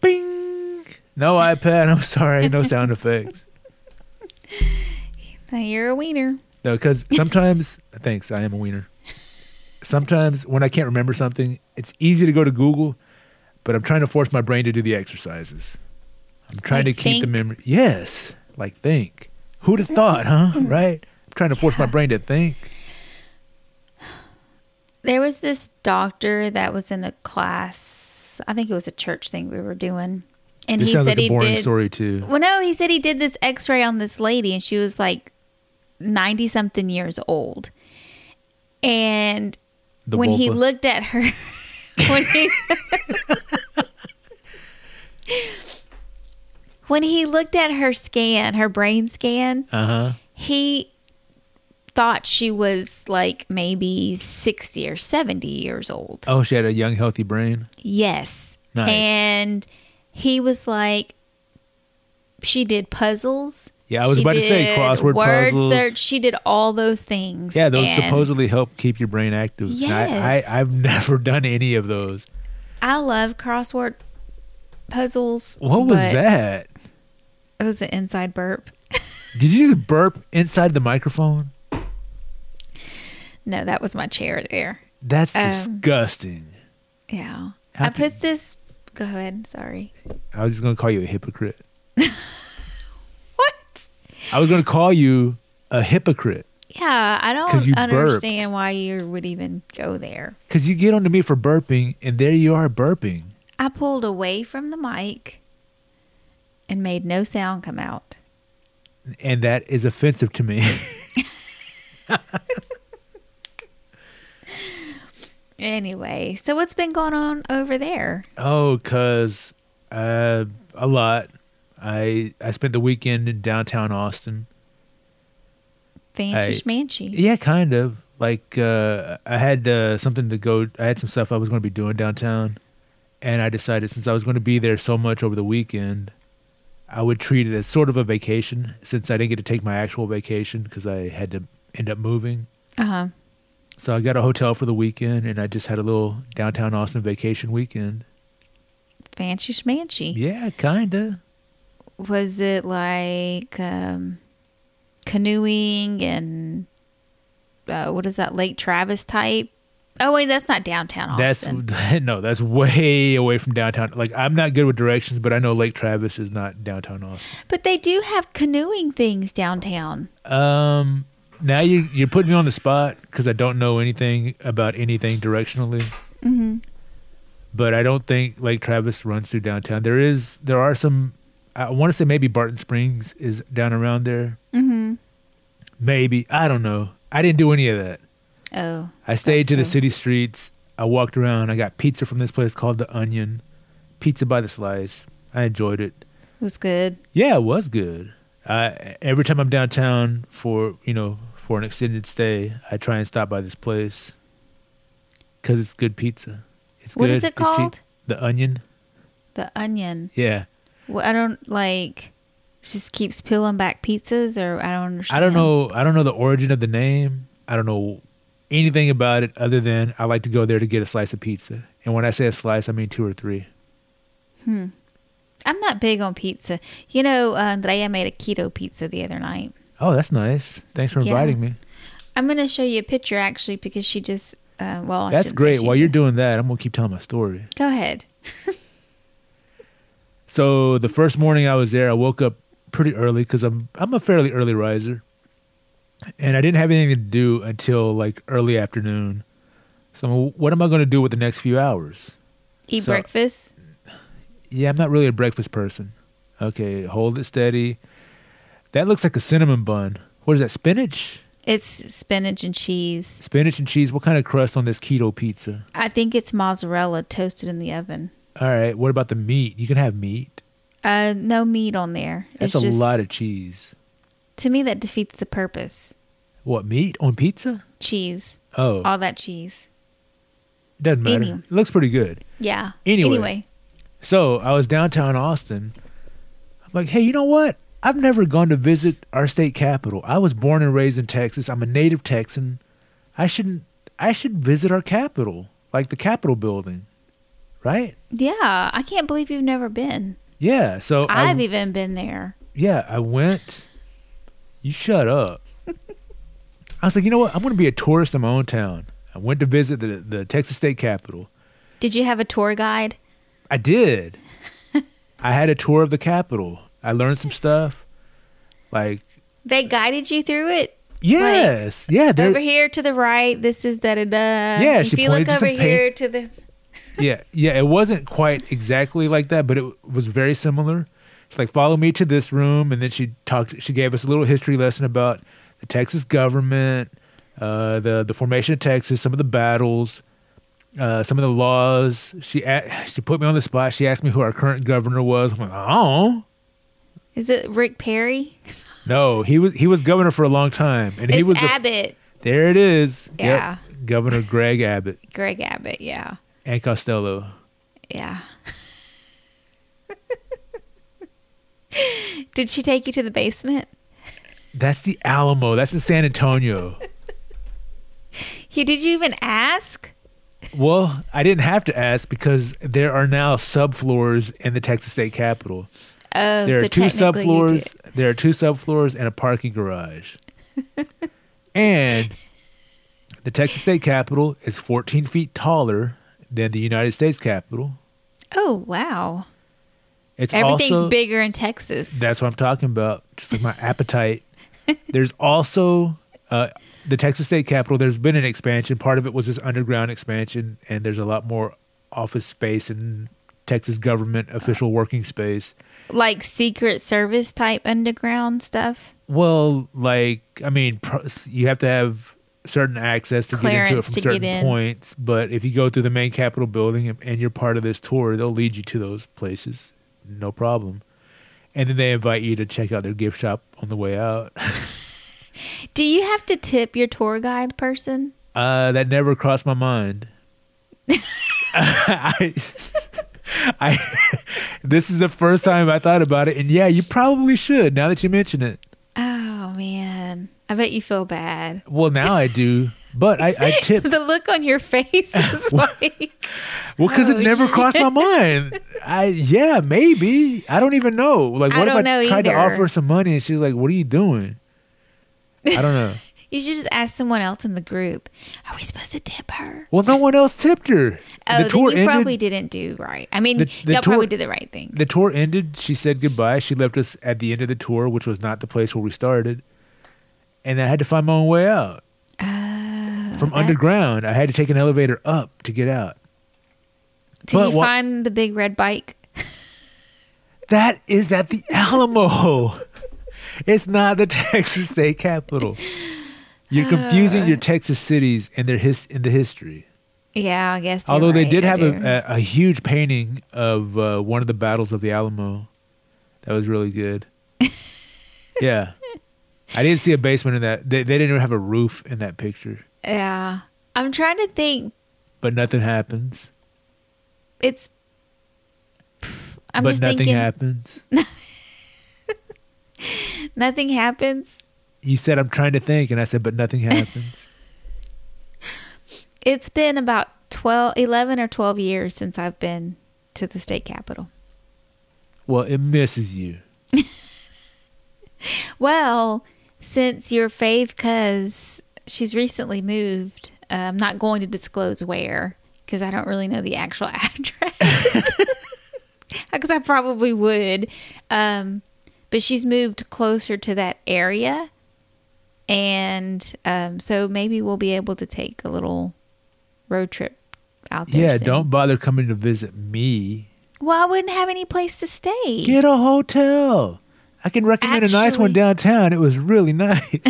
Bing. No iPad. I'm sorry. No sound effects. Now you're a wiener. No, because sometimes. thanks. I am a wiener. Sometimes when I can't remember something, it's easy to go to Google, but I'm trying to force my brain to do the exercises. I'm trying Like to keep the think? memory. Yes, like think. Who'd have thought, huh? Right? I'm trying to force my brain to think. There was this doctor that was in a class. I think it was a church thing we were doing, and This he said like a he did. story too. Well, no, he said he did this X-ray on this lady, and she was like ninety something years old, and The when he looked at her, when he when he looked at her scan, her brain scan, Uh huh. he thought she was like maybe 60 or 70 years old. Oh, she had a young, healthy brain. Yes. Nice. And he was like, she did puzzles. Yeah, I was She about to say crossword word puzzles. search. She did all those things. Yeah, those supposedly help keep your brain active. Yes. I, I, I've never done any of those. I love crossword puzzles. What was that? It was an inside burp. Did you burp inside the microphone? No, that was my chair there. That's Um, disgusting. Yeah. How I put this. Go ahead. Sorry. I was just going to call you a hypocrite. What? I was going to call you a hypocrite Yeah, I don't burped. understand why you would even go there. because you get onto me for burping, and there you are burping. I pulled away from the mic and made no sound come out. And that is offensive to me. Anyway, so what's been going on over there? oh, because uh, a lot. I I spent the weekend in downtown Austin. Fancy schmancy. Yeah, kind of. Like uh, I had uh, something to go. I had some stuff I was going to be doing downtown, and I decided since I was going to be there so much over the weekend, I would treat it as sort of a vacation. Since I didn't get to take my actual vacation because I had to end up moving, Uh huh. so I got a hotel for the weekend, and I just had a little downtown Austin vacation weekend. Fancy schmancy. Yeah, kinda. Was it like um, canoeing and uh, what is that, Lake Travis type? Oh wait, that's not downtown Austin. That's no, that's way away from downtown. Like I'm not good with directions, but I know Lake Travis is not downtown Austin. but they do have canoeing things downtown. Um, now you you're putting me on the spot because I don't know anything about anything directionally. Mm-hmm. But I don't think Lake Travis runs through downtown. There is there are some. I want to say maybe Barton Springs is down around there. Mm-hmm. Maybe I don't know. I didn't do any of that. Oh, I stayed to the so- city streets. I walked around. I got pizza from this place called the Onion, pizza by the slice. I enjoyed it. it was good. Yeah, it was good. I every time I'm downtown for you know for an extended stay, I try and stop by this place. because it's good pizza. It's What good. is it called? The Onion. The onion. Yeah. Well, I don't like. Just keeps peeling back pizzas, or I don't understand. I don't know. I don't know the origin of the name. I don't know anything about it other than I like to go there to get a slice of pizza. And when I say a slice, I mean two or three. Hmm. I'm not big on pizza. You know, uh, Andrea made a keto pizza the other night. Oh, that's nice. Thanks for Yeah. inviting me. I'm going to show you a picture actually because she just. Uh, well, I That's great. While you're doing that, I'm gonna keep telling my story. Go ahead. So the first morning I was there, I woke up pretty early because I'm I'm a fairly early riser, and I didn't have anything to do until like early afternoon. So what am I going to do with the next few hours? Eat So- breakfast. Yeah, I'm not really a breakfast person. Okay, hold it steady. That looks like a cinnamon bun. What is that? Spinach? It's spinach and cheese. Spinach and cheese. What kind of crust on this keto pizza? I think it's mozzarella toasted in the oven. All right. What about the meat? You can have meat. Uh, no meat on there. That's It's a just- lot of cheese. To me, that defeats the purpose. What meat on pizza? Cheese, Oh, all that cheese. doesn't matter. any- It looks pretty good. Yeah. Anyway. Anyway, So I was downtown Austin. I'm like, hey, you know what? I've never gone to visit our state capital. I was born and raised in Texas. I'm a native Texan. I shouldn't. I should visit our capital, like the Capitol building, right? yeah. I can't believe you've never been. Yeah. So I, I've even been there. yeah, I went. You shut up. I was like, you know what? I'm going to be a tourist in my own town. I went to visit the the Texas State Capitol. Did you have a tour guide? I did. I had a tour of the Capitol. I learned some stuff. Like, They guided you through it. yes, yeah, there, over here to the right, this is da da da. Yeah, If you look over here to the. yeah, yeah. It wasn't quite exactly like that, but it was very similar. She's like, "Follow me to this room," and then she talked. She gave us a little history lesson about the Texas government, uh, the the formation of Texas, some of the battles, uh, some of the laws. She a- she put me on the spot. She asked me who our current governor was. I'm like, "Oh, Is it Rick Perry? no, he was he was governor for a long time, and he it's was the- Abbott. there. It is, Yep. Yeah. Governor Greg Abbott Greg Abbott. Yeah. and Costello. Yeah. Did she take you to the basement? That's the Alamo. That's in San Antonio. You did you even ask? Well, I didn't have to ask because there are now subfloors in the Texas State Capitol. Oh, There so are two subfloors. There are two subfloors and a parking garage. and the Texas State Capitol is 14 feet taller than the United States Capitol. Oh wow! It's Everything's also, bigger in Texas. That's what I'm talking about. Just like my appetite. There's also uh, the Texas State Capitol. There's been an expansion. Part of it was this underground expansion, and there's a lot more office space and Texas government official working space. like Secret Service type underground stuff. Well, like I mean, you have to have certain access to get into it from certain points. But if you go through the main Capitol building and you're part of this tour, they'll lead you to those places, no problem. And then they invite you to check out their gift shop on the way out. Do you have to tip your tour guide person? Uh, that never crossed my mind. I, I, this is the first time I thought about it, and yeah, you probably should. Now that you mention it, Oh man, I bet you feel bad. well, now I do. But I, I tip the look on your face is like, well because Oh, it never shit. crossed my mind. I yeah, maybe I don't even know. Like, I what if don't I tried to offer some money and she's like, "What are you doing?" I don't know. you should just ask someone else in the group. Are we supposed to tip her? Well, no one else tipped her. Oh, the tour then you ended. probably didn't do right. I mean, The- the y'all tour- probably did the right thing. the tour ended. She said goodbye. She left us at the end of the tour, which was not the place where we started. And I had to find my own way out Uh, from that's- underground. I had to take an elevator up to get out. Did But you find the big red bike? That is at the Alamo. it's not the Texas State Capitol. You're confusing Uh. your Texas cities and their his in the history. Yeah, I guess. Although they did I have a, a, a huge painting of uh, one of the battles of the Alamo. That was really good. yeah. I didn't see a basement in that. They, they didn't even have a roof in that picture. Yeah. I'm trying to think but nothing happens. It's. I'm but just nothing thinking happens. nothing happens. You said I'm trying to think, and I said, but nothing happens. It's been about 12, 11 or 12 years since I've been to the state capitol. well, it misses you. Well, since your fave cuz she's recently moved, uh, I'm not going to disclose where because I don't really know the actual address. Because I probably would. Um, but she's moved closer to that area. And um, so maybe we'll be able to take a little road trip out there. Yeah, soon. don't bother coming to visit me. Well, I wouldn't have any place to stay. Get a hotel. I can recommend a nice one downtown. It was really nice.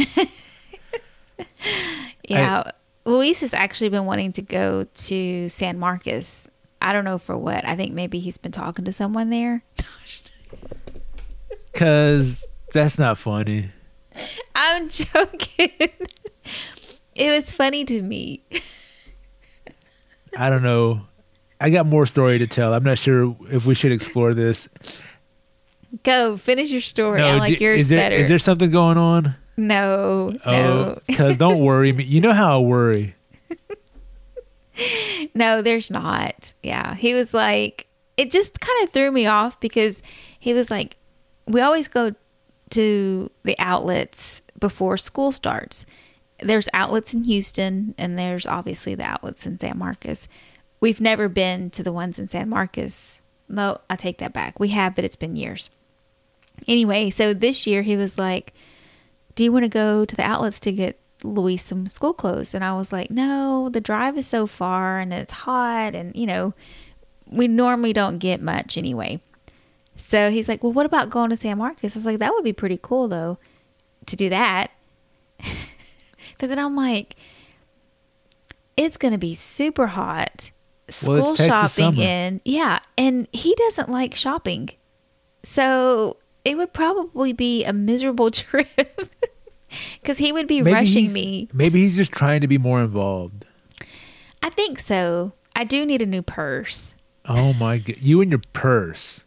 Yeah. Luis has actually been wanting to go to San Marcos. I don't know for what. I think maybe he's been talking to someone there. Cause that's not funny. I'm joking. it was funny to me. I don't know. I got more story to tell. I'm not sure if we should explore this. Go finish your story. I like d- yours is there, better. Is there something going on? No, Oh, no, because don't worry me. You know how I worry. no. There's not. Yeah, he was like, it just kind of threw me off because he was like, we always go to the outlets before school starts. There's outlets in Houston, and there's obviously the outlets in San Marcos. We've never been to the ones in San Marcos. No, I take that back. We have, but it's been years. Anyway, so this year he was like, Do you want to go to the outlets to get Louise some school clothes? And I was like, No, the drive is so far and it's hot, and you know, we normally don't get much anyway. So he's like, Well, what about going to San Marcos? I was like, That would be pretty cool though to do that. but then I'm like, It's going to be super hot. School Texas shopping in. Yeah. And he doesn't like shopping. So it would probably be a miserable trip because he would be rushing me. Maybe he's just trying to be more involved. I think so. I do need a new purse. Oh my god, you and your purse.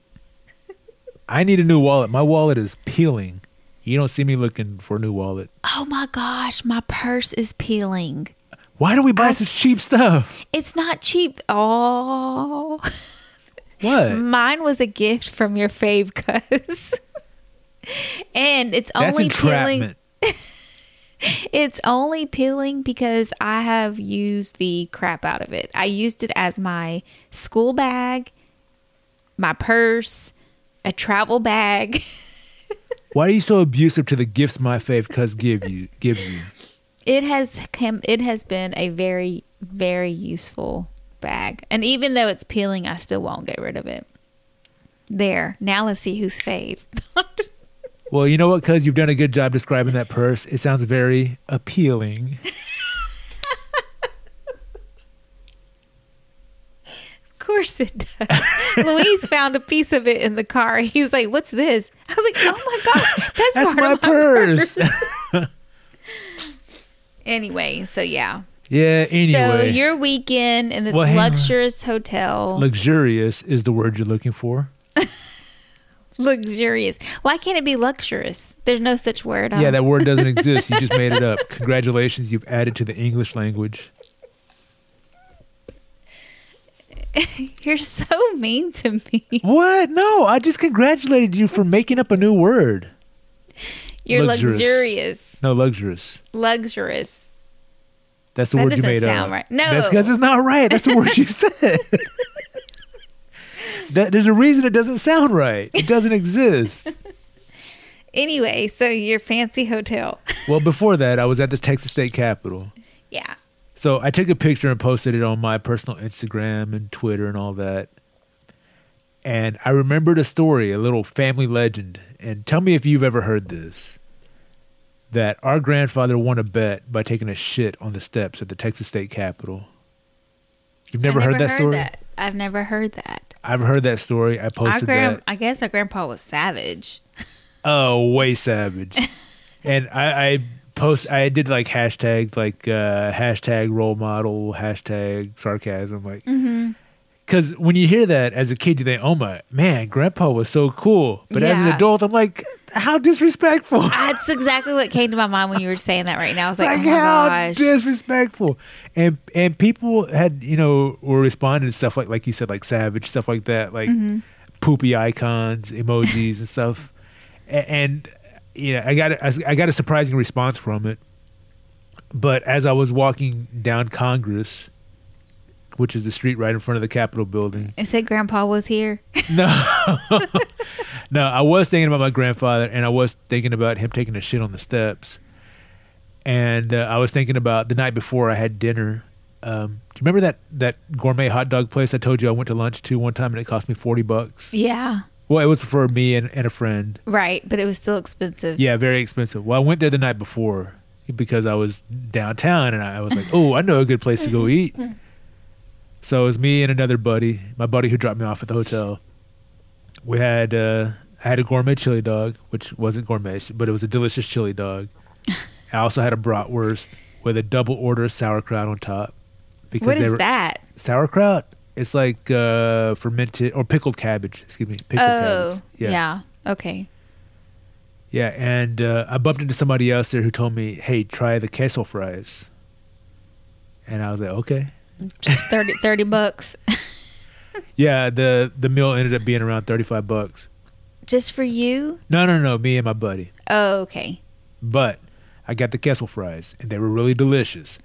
I need a new wallet. My wallet is peeling. You don't see me looking for a new wallet. Oh my gosh, my purse is peeling. Why do we buy I such cheap stuff? It's not cheap. Oh, What? mine was a gift from your fave cuz. and it's That's only peeling. It's only peeling because I have used the crap out of it. I used it as my school bag, my purse, a travel bag. Why are you so abusive to the gifts my fave cuz give you gives you? It has come, it has been a very very useful bag. And even though it's peeling, I still won't get rid of it. There. Now let's see who's fave. Well, you know what, cuz you've done a good job describing that purse. It sounds very appealing. Of course it does. Louise found a piece of it in the car. He's like, "What's this?" I was like, "Oh my gosh, that's, That's part my of my purse. purse." anyway, so yeah. yeah, So anyway. your weekend in this Well, luxurious hotel, Luxurious is the word you're looking for. Luxurious. Why can't it be luxurious? There's no such word. Yeah, that word doesn't exist. You just made it up. Congratulations, you've added to the English language. You're so mean to me. What? No, I just congratulated you for making up a new word. You're Luxurious. luxurious, No, luxurious. luxurious. That's the That word you doesn't made sound up. right. No. that's because it's not right. That's the word you said. That, there's a reason it doesn't sound right. It doesn't exist. Anyway, so your fancy hotel. Well, before that, I was at the Texas State Capitol. yeah. So I took a picture and posted it on my personal Instagram and Twitter and all that. And I remembered a story, a little family legend. And tell me if you've ever heard this. That our grandfather won a bet by taking a shit on the steps at the Texas State Capitol. You've never, I've heard that story? That. I've never heard that. I've heard that story. I posted grand, that. I guess our grandpa was savage. Oh, way savage. and I, I post. I did like hashtag like uh, hashtag role model, hashtag sarcasm, like Mm-hmm. Because when you hear that as a kid, you think, "Oh my man, Grandpa was so cool," but as an adult, I'm like, "How disrespectful!" That's exactly what came to my mind when you were saying that right now. I was like, like oh how gosh. disrespectful and and people had you know were responding to stuff like like you said like savage stuff like that like Mm-hmm. poopy icons emojis and stuff A- and you know i got a, I got a surprising response from it but as i was walking down congress which is the street right in front of the capitol building It said Grandpa was here. no no i was thinking about my grandfather and i was thinking about him taking a shit on the steps and uh, i was thinking about the night before i had dinner um, do you remember that that gourmet hot dog place i told you i went to lunch to one time and it cost me 40 bucks Yeah. well it was for me and, and a friend Right. But it was still expensive. yeah very expensive well i went there the night before because i was downtown and i was like oh i know a good place to go eat so it was me and another buddy my buddy who dropped me off at the hotel we had uh i had a gourmet chili dog which wasn't gourmet but it was a delicious chili dog i also had a bratwurst with a double order of sauerkraut on top because What they were that? sauerkraut it's like uh fermented or pickled cabbage excuse me pickled Oh, cabbage yeah. Okay. Yeah, and uh, I bumped into somebody else there who told me, "Hey, try the queso fries." And I was like, "Okay." Just 30, 30 bucks. Yeah, the the meal ended up being around thirty five bucks. Just for you? No, no, no, me and my buddy. Oh, okay. But I got the queso fries, and they were really delicious.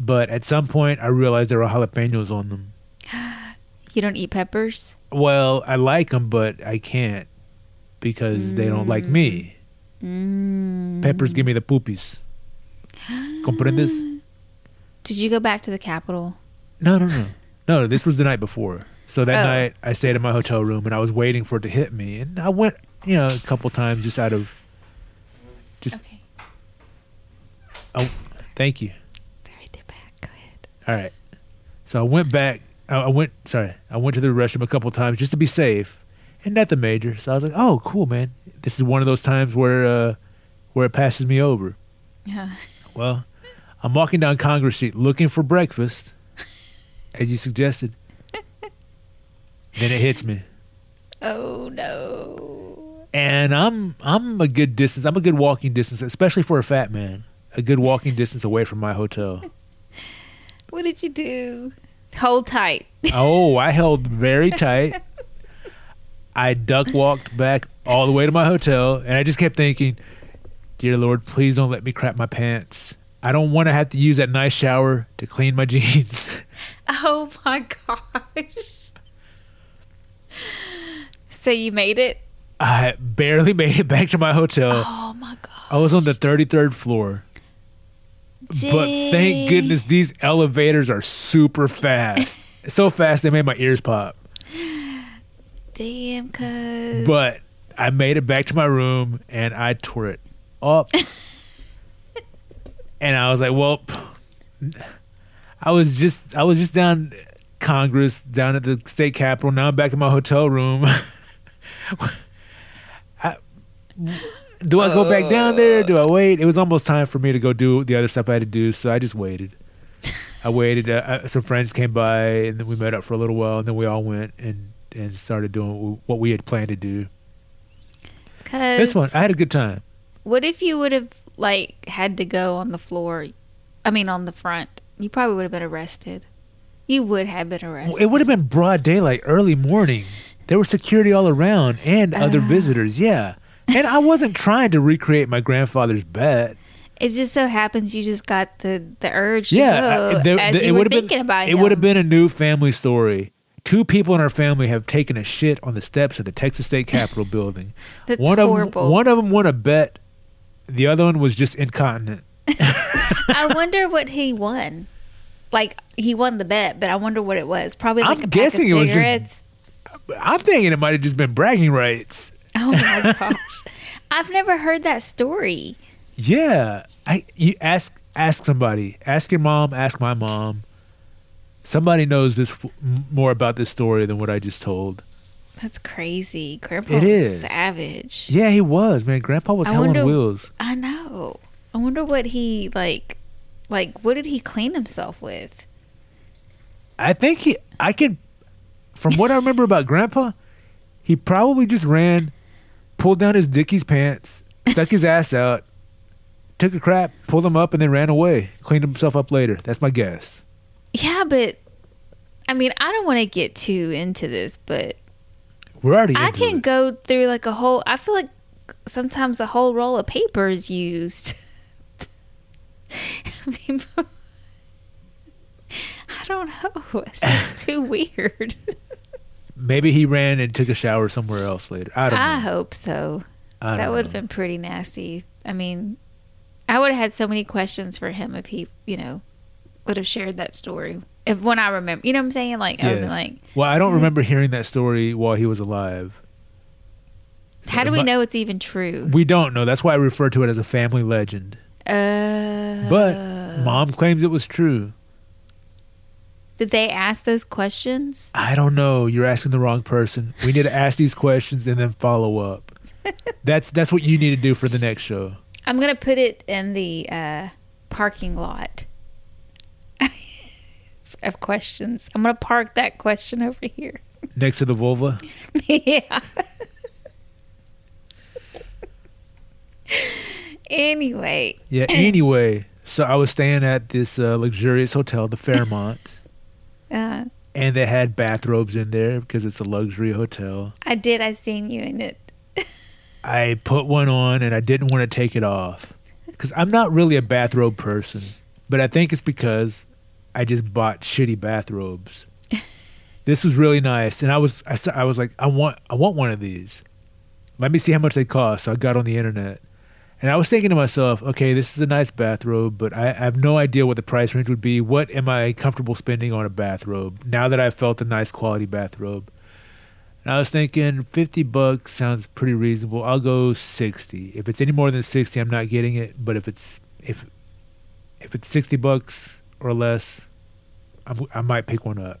But at some point, I realized there were jalapenos on them. You don't eat peppers? Well, I like them, but I can't because they don't like me. Mm. Peppers give me the poopies. Comprendes? Did you go back to the Capitol? No, no, no. No, this was the night before. So that Oh. night I stayed in my hotel room and I was waiting for it to hit me. And I went, you know, a couple times just out of just Okay. oh thank you. Right there back. Go ahead. All right. So I went back I, I went sorry, I went to the restroom a couple times just to be safe. And nothing major. So I was like, Oh, cool, man. This is one of those times where uh where it passes me over. Yeah. Well, I'm walking down Congress Street looking for breakfast, as you suggested. then it hits me. Oh, no. and I'm I'm a good distance. I'm a good walking distance, especially for a fat man. A good walking distance away from my hotel. What did you do? Hold tight. Oh, I held very tight. I duck walked back all the way to my hotel, and I just kept thinking, "Dear Lord, please don't let me crap my pants. I don't want to have to use that nice shower to clean my jeans." Oh, my gosh. So you made it? I barely made it back to my hotel. Oh, my gosh. I was on the 33rd floor. But thank goodness these elevators are super fast. so fast they made my ears pop. Damn, cuz. But I made it back to my room and I tore it up. and I was like, well, I was just I was just down Congress, down at the state capitol. Now I'm back in my hotel room. I, do I go back down there? Do I wait? It was almost time for me to go do the other stuff I had to do, so I just waited. I waited. Uh, uh, some friends came by, and then we met up for a little while, and then we all went and and started doing what we had planned to do. Cuz. This one, I had a good time. What if you would have, like, had to go on the floor? I mean, on the front. You probably would have been arrested. You would have been arrested. It would have been broad daylight, early morning. There was security all around and other Ah. visitors. Yeah, and I wasn't trying to recreate my grandfather's bet. It just so happens you just got the, the urge to Yeah, go I- there- as there- you were thinking been, about it would have been a new family story. Two people in our family have taken a shit on the steps of the Texas State Capitol building. That's one horrible. Of them, one of them won a bet. The other one was just incontinent. I wonder what he won. Like he won the bet, but I wonder what it was. Probably like I'm a guessing pack it was just- cigarettes. I'm thinking it might have just been bragging rights. Oh my gosh, I've never heard that story. Yeah, I you ask ask somebody, ask your mom, ask my mom. Somebody knows this f- m- more about this story than what I just told. That's crazy. Grandpa It was is. savage. Yeah, he was man. Grandpa was I hell on wonder- wheels. I know. I wonder what he like. Like, what did he clean himself with? I think he. I can. From what I remember about Grandpa, he probably just ran, pulled down his Dickies pants, stuck his ass out, took a crap, pulled him up, and then ran away. Cleaned himself up later. That's my guess. Yeah, but I mean, I don't want to get too into this, but We're already. I can it. go through like a whole. I feel like sometimes a whole roll of paper is used. I I don't know. It's just too weird. Maybe he ran and took a shower somewhere else later. I don't I know. hope so. I That would have been pretty nasty. I mean, I would have had so many questions for him if he, you know, would have shared that story. If when I remember, you know what I'm saying? Like, I would have like, well, I don't hmm. remember hearing that story while he was alive. how do we might- know it's even true? We don't know. That's why I refer to it as a family legend. Uh, But mom claims it was true. did they ask those questions? I don't know. You're asking the wrong person. We need to ask these questions and then follow up. That's that's what you need to do for the next show. I'm gonna put it in the uh, parking lot of questions. I'm gonna park that question over here. Next to the vulva. yeah. Anyway, Yeah. Anyway, so I was staying at this uh, luxurious hotel, the Fairmont, uh, and they had bathrobes in there because it's a luxury hotel. I did. I seen you in it. I put one on and I didn't want to take it off because I'm not really a bathrobe person, but I think it's because I just bought shitty bathrobes. this was really nice, and I was I, I was like I want I want one of these. Let me see how much they cost. So I got on the internet, and I was thinking to myself, okay, this is a nice bathrobe, but I, I have no idea what the price range would be. What am I comfortable spending on a bathrobe now that I've felt a nice quality bathrobe? And I was thinking 50 bucks sounds pretty reasonable. I'll go 60. If it's any more than 60, I'm not getting it, but if it's if if it's 60 bucks or less, I'm, I might pick one up.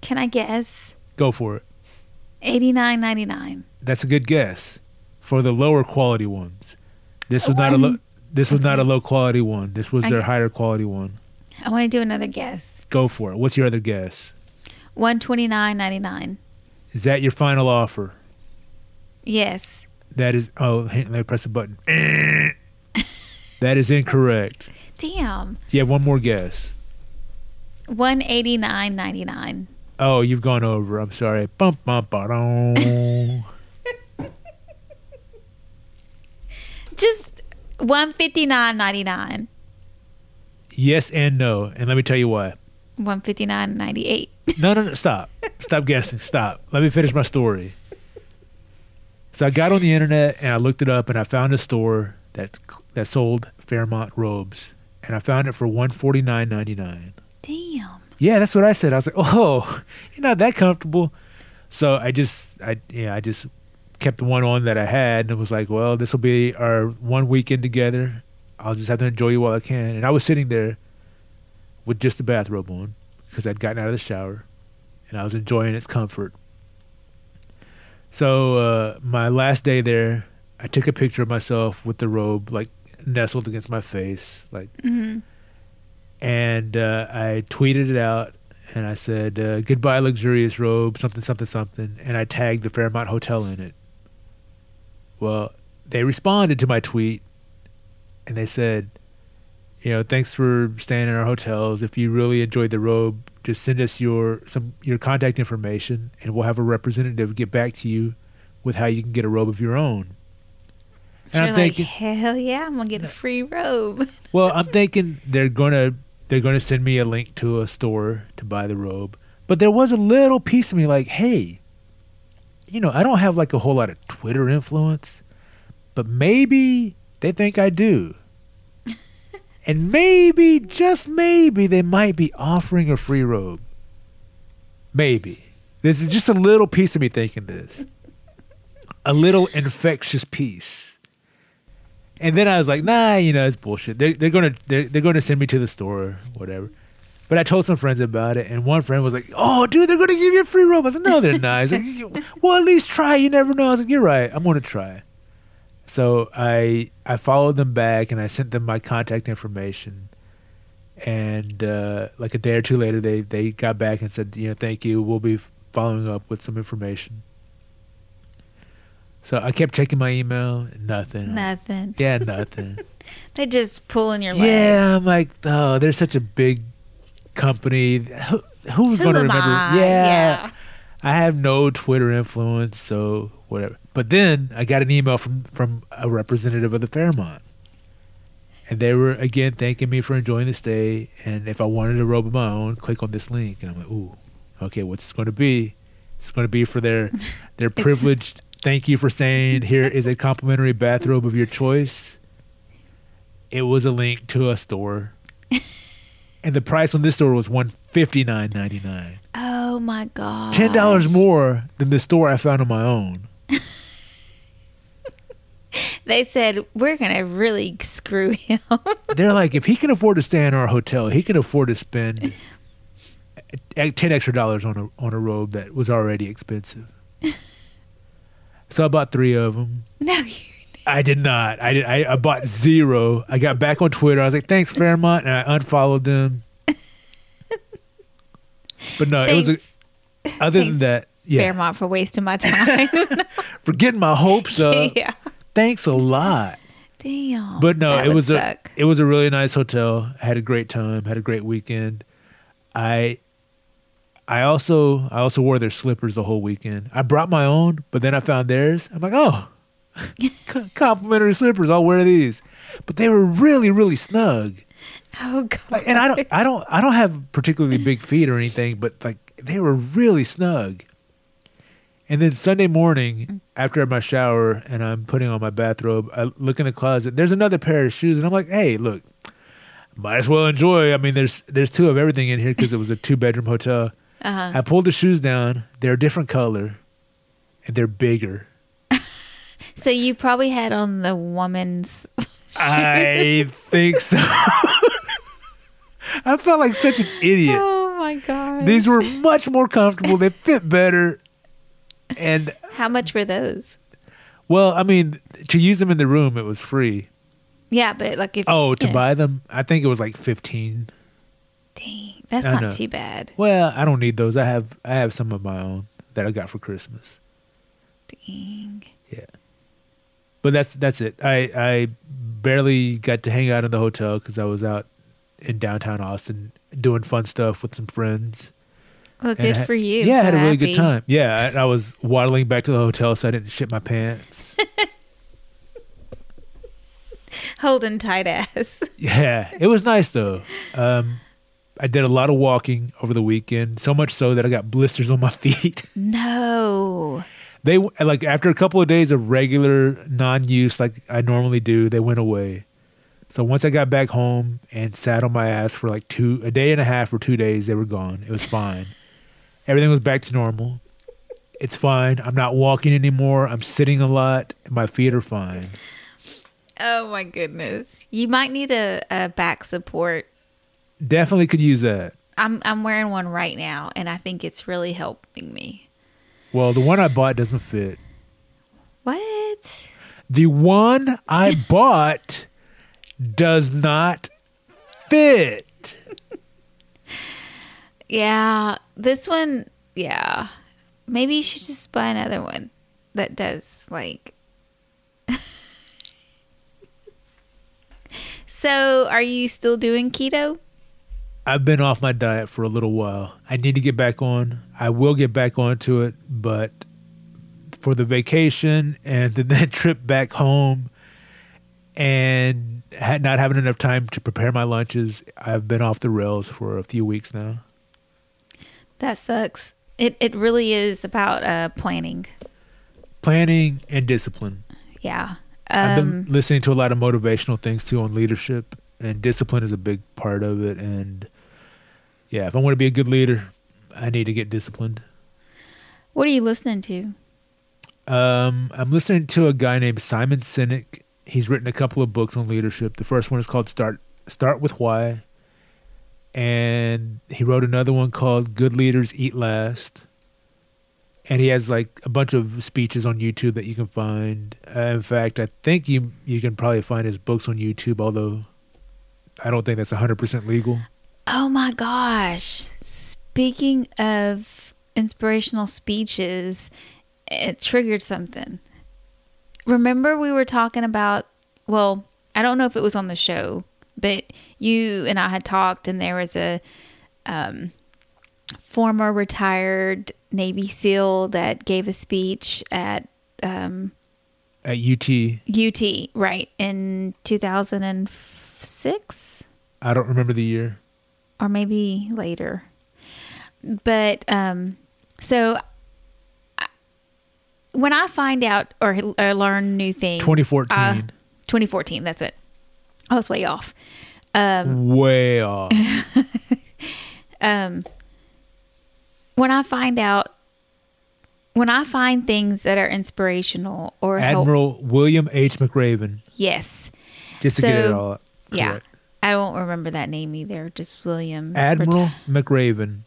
Can I guess? Go for it. Eighty nine ninety nine. That's a good guess for the lower quality ones. This was not a low One- this was not a low quality one. This was their get- higher quality one. I want to do another guess. Go for it. What's your other guess? One twenty nine ninety nine. Is that your final offer? Yes. That is oh, let me press the button. that is incorrect. Damn. Yeah, one more guess. One eighty nine ninety nine. Oh, you've gone over. I'm sorry. Bum, bum, ba-dum. Just one fifty nine ninety nine. yes and no. And let me tell you why. One fifty nine ninety eight. No, no, no. Stop. Stop guessing. Stop. Let me finish my story. So I got on the internet and I looked it up and I found a store that that sold Fairmont robes and I found it for one forty nine ninety nine. Damn. Yeah, that's what I said. I was like, "Oh, you're not that comfortable." So I just, I yeah, I just kept the one on that I had, and was like, "Well, this will be our one weekend together. I'll just have to enjoy you while I can." And I was sitting there with just the bathrobe on because I'd gotten out of the shower, and I was enjoying its comfort. So uh, my last day there, I took a picture of myself with the robe like nestled against my face, like hmm and uh, I tweeted it out and I said uh, goodbye luxurious robe something something something and I tagged the Fairmont Hotel in it. Well, they responded to my tweet and they said, you know, thanks for staying in our hotels. If you really enjoyed the robe, just send us your some your contact information and we'll have a representative get back to you with how you can get a robe of your own. And I'm like, thinking, hell yeah, I'm gonna get a free robe. well, I'm thinking they're gonna they're gonna send me a link to a store to buy the robe. But there was a little piece of me like, hey, you know, I don't have like a whole lot of Twitter influence, but maybe they think I do. and maybe, just maybe, they might be offering a free robe. Maybe. This is just a little piece of me thinking this. A little infectious piece. And then I was like, nah, you know, it's bullshit. They're they're gonna they're they're gonna send me to the store, whatever. But I told some friends about it, and one friend was like, "Oh, dude, they're gonna give you a free robe." I said, "No, they're not." Like, "Well, at least try. You never know." I was like, "You're right. I'm gonna try." So I I followed them back and I sent them my contact information. And uh, like a day or two later, they they got back and said, you know, thank you. We'll be following up with some information. So I kept checking my email. Nothing. Nothing. Yeah, nothing. They just pulling your leg. yeah, I'm like, oh, they're such a big company. Who, who's Who going to remember? I? yeah. I have no Twitter influence, so whatever. But then I got an email from from a representative of the Fairmont, and they were again thanking me for enjoying the stay. And if I wanted a robe of my own, click on this link. And I'm like, ooh, okay, what's this going to be? It's going to be for their their privileged. Thank you for saying here is a complimentary bathrobe of your choice. It was a link to a store, and the price on this store was one fifty nine ninety nine. Oh my god. ten dollars more than the store I found on my own. They said we're gonna really screw him. They're like, if he can afford to stay in our hotel, he can afford to spend ten extra dollars on a on a robe that was already expensive. So I bought three of them. no, you. I did not. I did. I, I bought zero. I got back on Twitter. I was like, "Thanks, Fairmont," and I unfollowed them. But no, it was. A, other Thanks, than that, yeah, Fairmont for wasting my time. for getting my hopes up. yeah. Thanks a lot. Damn. But no, it was a it was a really nice hotel. I had a great time. Had a great weekend. I I also I also wore their slippers the whole weekend. I brought my own, but then I found theirs. I'm like, oh, complimentary slippers. I'll wear these. But they were really really snug. Oh god. Like, and I don't I don't I don't have particularly big feet or anything, but like they were really snug. And then Sunday morning, after my shower and I'm putting on my bathrobe, I look in the closet. There's another pair of shoes, and I'm like, "Hey, look, might as well enjoy." I mean, there's there's two of everything in here because it was a two bedroom hotel. Uh-huh. I pulled the shoes down. They're a different color, and they're bigger. So you probably had on the woman's. I think so. I felt like such an idiot. Oh my god. These were much more comfortable. They fit better. And How much were those? well, I mean, to use them in the room, it was free. Yeah, but like if Oh, to yeah. buy them, I think it was like fifteen. Dang, that's I not know. too bad. Well, I don't need those. I have I have some of my own that I got for Christmas. Dang. Yeah, but that's that's it. I I barely got to hang out in the hotel because I was out in downtown Austin doing fun stuff with some friends. Well, good had- for you. Yeah, I I'm had a really happy. good time. Yeah, I, I was waddling back to the hotel so I didn't shit my pants. Holding tight ass. Yeah, it was nice though. Um, I did a lot of walking over the weekend, so much so that I got blisters on my feet. no. They like after a couple of days of regular non-use, like I normally do, they went away. So once I got back home and sat on my ass for like two, a day and a half or two days, they were gone. It was fine. Everything was back to normal. It's fine. I'm not walking anymore. I'm sitting a lot. My feet are fine. Oh my goodness. You might need a, a back support. Definitely could use that. I'm I'm wearing one right now and I think it's really helping me. Well, the one I bought doesn't fit. What? The one I bought does not fit. Yeah, this one, yeah. Maybe you should just buy another one that does like So, are you still doing keto? I've been off my diet for a little while. I need to get back on. I will get back onto it, but for the vacation and then that trip back home and not having enough time to prepare my lunches, I've been off the rails for a few weeks now. That sucks. It it really is about uh planning. Planning and discipline. Yeah. I've Um been listening to a lot of motivational things too on leadership, and discipline is a big part of it. And yeah, if I want to be a good leader, I need to get disciplined. what are you listening to? Um, I'm listening to a guy named Simon Sinek. He's written a couple of books on leadership. The first one is called Start Start with Why, and he wrote another one called Good Leaders Eat Last. and he has like a bunch of speeches on YouTube that you can find. Uh, in fact, I think you you can probably find his books on YouTube, although I don't think that's 100% legal. Oh my gosh. Speaking of inspirational speeches, it triggered something. Remember, we were talking about, well, I don't know if it was on the show, but you and I had talked, and there was a um, former retired Navy SEAL that gave a speech at um, At UT, UT, right, in 2006 I don't remember the year. Or maybe later. But um, so I- when I find out or, or learn new things, 2014. uh, 2014, that's it. I was way off. Um, Way off. um, when I find out, when I find things that are inspirational or help, Admiral William H. McRaven, yes, just to get it So, all yeah, correct. I won't remember that name either. Just William Admiral Reti- McRaven.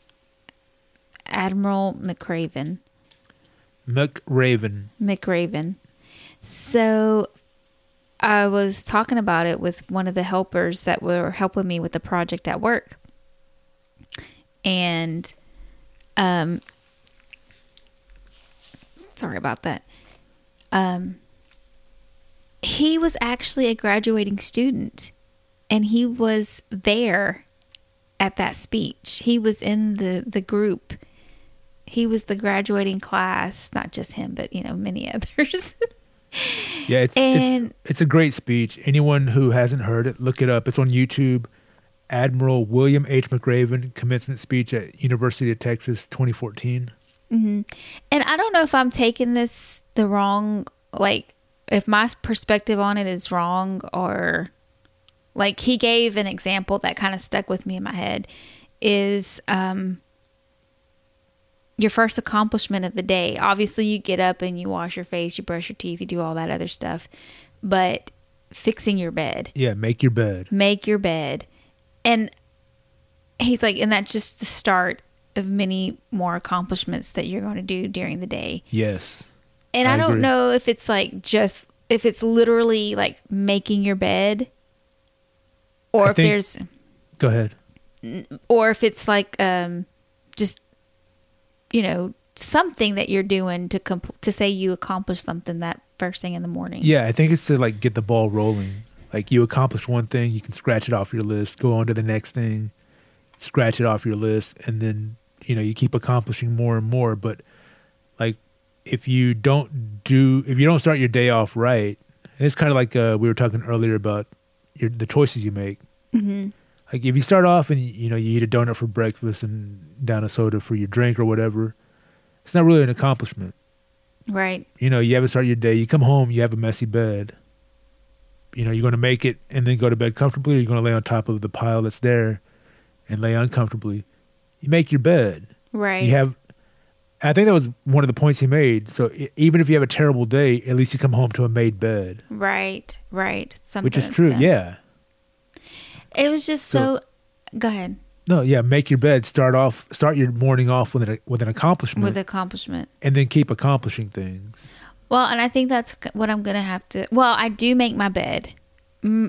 Admiral McRaven. McRaven. McRaven. So I was talking about it with one of the helpers that were helping me with the project at work. And um sorry about that. Um he was actually a graduating student and he was there at that speech. He was in the the group he was the graduating class, not just him, but you know, many others. Yeah, it's, And- it's it's a great speech. Anyone who hasn't heard it, look it up. It's on YouTube. Admiral William H. McRaven commencement speech at University of Texas 2014. Mm-hmm. and I don't know if I'm taking this the wrong, like, if my perspective on it is wrong, or like he gave an example that kind of stuck with me in my head is um, your first accomplishment of the day. Obviously, you get up and you wash your face, you brush your teeth, you do all that other stuff, but fixing your bed. Yeah, make your bed. make your bed and he's like and that's just the start of many more accomplishments that you're going to do during the day Yes. and i, I don't agree. know if it's like just if it's literally like making your bed or I if think- there's Go ahead. or if it's like um just you know something that you're doing to comp- to say you accomplished something that first thing in the morning Yeah, I think it's to like get the ball rolling. Like you accomplish one thing, you can scratch it off your list, go on to the next thing, scratch it off your list, and then you know you keep accomplishing more and more. But like if you don't do, if you don't start your day off right, and it's kind of like uh, we were talking earlier about your the choices you make. hmm Like if you start off and you know you eat a donut for breakfast and down a soda for your drink or whatever, it's not really an accomplishment. right You know, you haven't started your day. You come home, you have a messy bed. You know, you're going to make it and then go to bed comfortably, or you're going to lay on top of the pile that's there and lay uncomfortably. You make your bed. right You have. I think that was one of the points he made. So even if you have a terrible day, at least you come home to a made bed, right right something which is true. done. Yeah. It was just So- so. Go ahead No, yeah. Make your bed. Start off. Start your morning off with an with an accomplishment, with accomplishment. and then keep accomplishing things. Well, and I think that's what I'm gonna have to. Well, I do make my bed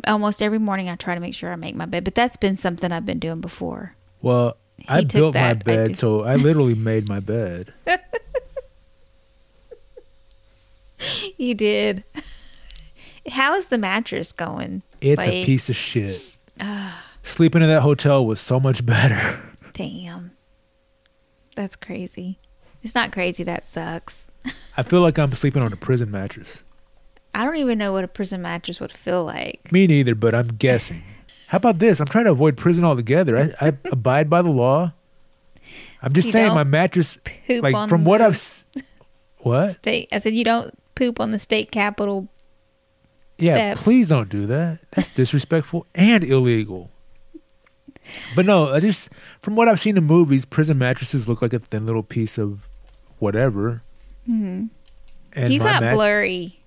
almost every morning. I try to make sure I make my bed, but that's been something I've been doing before. Well, I built my that, I bed, do. so I literally made my bed. You did. How is the mattress going? It's a piece of shit. Uh, sleeping in that hotel was so much better. Damn, that's crazy. It's not crazy. That sucks. I feel like I'm sleeping on a prison mattress. I don't even know what a prison mattress would feel like. Me neither, but I'm guessing. How about this? I'm trying to avoid prison altogether. I, I abide by the law. I'm just You saying my mattress, Poop like on from what I've, what? state. I said you don't poop on the state capitol. Yeah, steps. please don't do that. That's disrespectful and illegal. But no, I just from what I've seen in movies, prison mattresses look like a thin little piece of whatever. hmm And You got mat- blurry.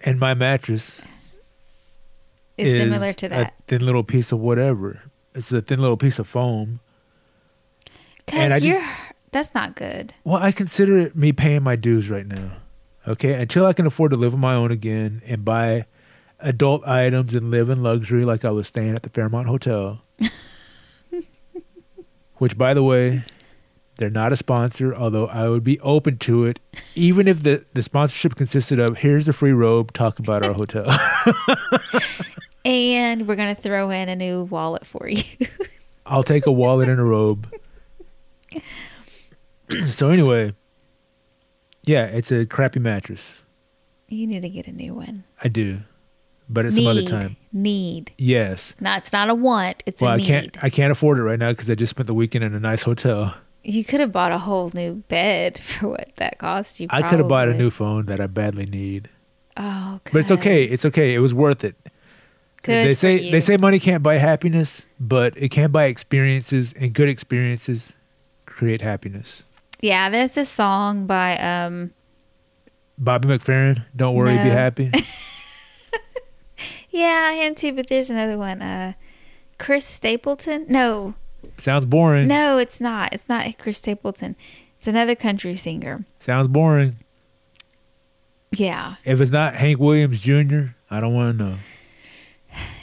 and my mattress Is similar to that. A thin little piece of whatever. It's a thin little piece of foam. Because you're just- That's not good. Well, I consider it me paying my dues right now. Okay, until I can afford to live on my own again and buy adult items and live in luxury like I was staying at the Fairmont Hotel. Which, by the way, they're not a sponsor, although I would be open to it, even if the, the sponsorship consisted of here's a free robe, talk about our hotel. And we're gonna throw in a new wallet for you. I'll take a wallet and a robe. so, anyway, yeah, it's a crappy mattress. you need to get a new one. I do, but at some other time. Need. Yes. No, it's not a want. It's Well, a I need. can't. I can't afford it right now because I just spent the weekend in a nice hotel. You could have bought a whole new bed for what that cost you. I could have bought a new phone that I badly need, Oh, but it's okay. It's okay. It was worth it. Good they say they say money can't buy happiness, but it can buy experiences, and good experiences create happiness. Yeah, there's a song by um Bobby McFerrin, don't worry, be happy. yeah, him too, but there's another one. Uh Chris Stapleton? No. Sounds boring. No, it's not. It's not Chris Stapleton. It's another country singer. Sounds boring. Yeah. If it's not Hank Williams Jr., I don't want to know.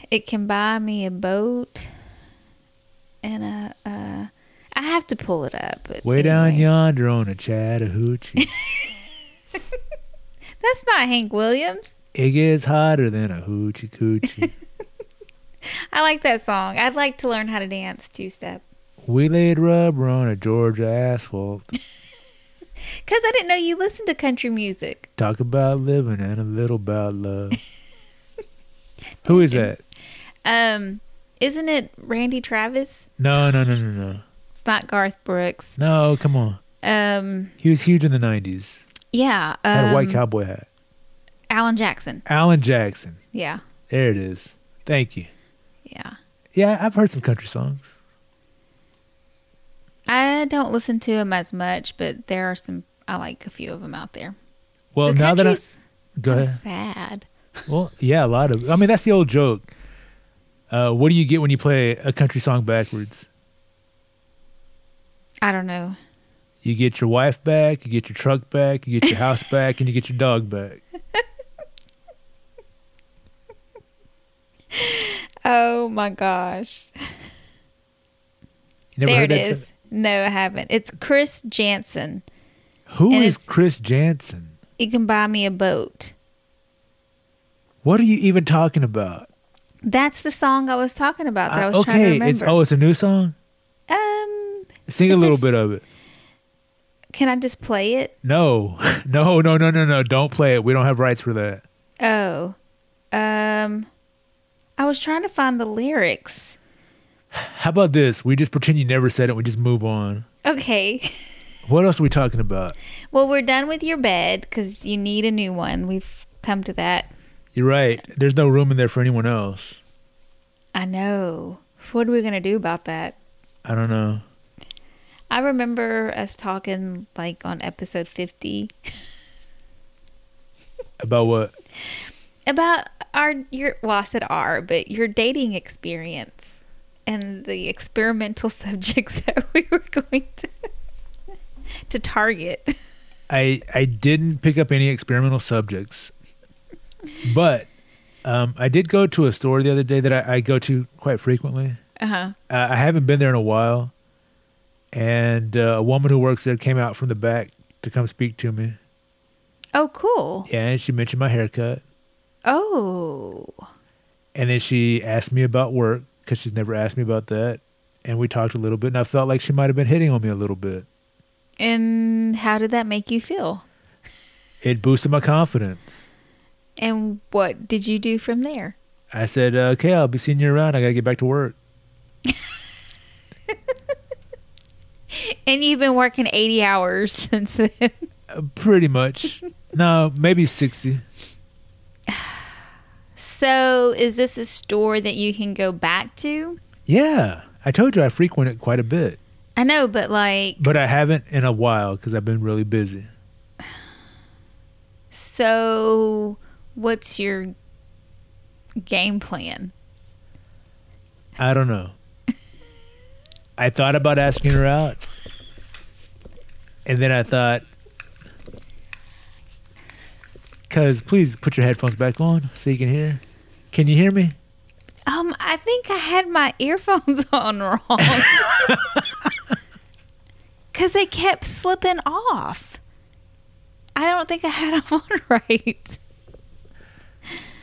It can buy me a boat and a uh I have to pull it up. Way down yonder on a Chattahoochee, That's not Hank Williams. it gets hotter than a hoochie coochie. I like that song. I'd like to learn how to dance two step. we laid rubber on a Georgia asphalt. Cause I didn't know you listened to country music. Talk about living and a little about love. Who is that? Um, isn't it Randy Travis? No, no, no, no, no. It's not Garth Brooks. No, come on. Um, He was huge in the 90s. yeah. Had a white um, cowboy hat. Alan Jackson. Alan Jackson. Yeah, There it is. Thank you. Yeah. Yeah, I've heard some country songs. I don't listen to them as much, but there are some. I like a few of them out there. Well, the now that I go ahead. sad. Well, yeah, a lot of. I mean, that's the old joke. Uh, what do you get when you play a country song backwards? I don't know. You get your wife back, you get your truck back, you get your house back, and you get your dog back. Oh my gosh. There it is. No, I haven't. It's Chris Janson. Who And is Chris Janson? You can buy me a boat. What are you even talking about? That's the song I was talking about that I Uh, was trying to okay, remember. it's oh, it's a new song. um, Sing a little f- bit of it. can I just play it? No, no, no, no, no, no! Don't play it. We don't have rights for that. Oh, um, I was trying to find the lyrics. How about this? We just pretend you never said it. We just move on. Okay. What else are we talking about? Well, we're done with your bed because you need a new one. We've come to that. You're right. There's no room in there for anyone else. I know. What are we going to do about that? I don't know. I remember us talking like on episode 50 About what? About our your well I said our but your dating experience and the experimental subjects that we were going to to target. I I didn't pick up any experimental subjects, but um, I did go to a store the other day that I, I go to quite frequently. Uh-huh. Uh, I haven't been there in a while, and uh, a woman who works there came out from the back to come speak to me. Oh, cool. Yeah, and she mentioned my haircut, Oh. and then she asked me about work because she's never asked me about that, and we talked a little bit, and I felt like she might have been hitting on me a little bit. And how did that make you feel? It boosted my confidence. And what did you do from there? I said, uh, "Okay, I'll be seeing you around. I gotta get back to work." And you've been working 80 hours since then. Uh, pretty much. no, maybe sixty. So, is this a store that you can go back to? Yeah, I told you I frequent it quite a bit, I know, but like, but I haven't in a while because I've been really busy. so what's your game plan? I don't know. I thought about asking her out, and then I thought, because please put your headphones back on so you can hear. Can you hear me? Um, I think I had my earphones on wrong. Because they kept slipping off. I don't think I had them on right.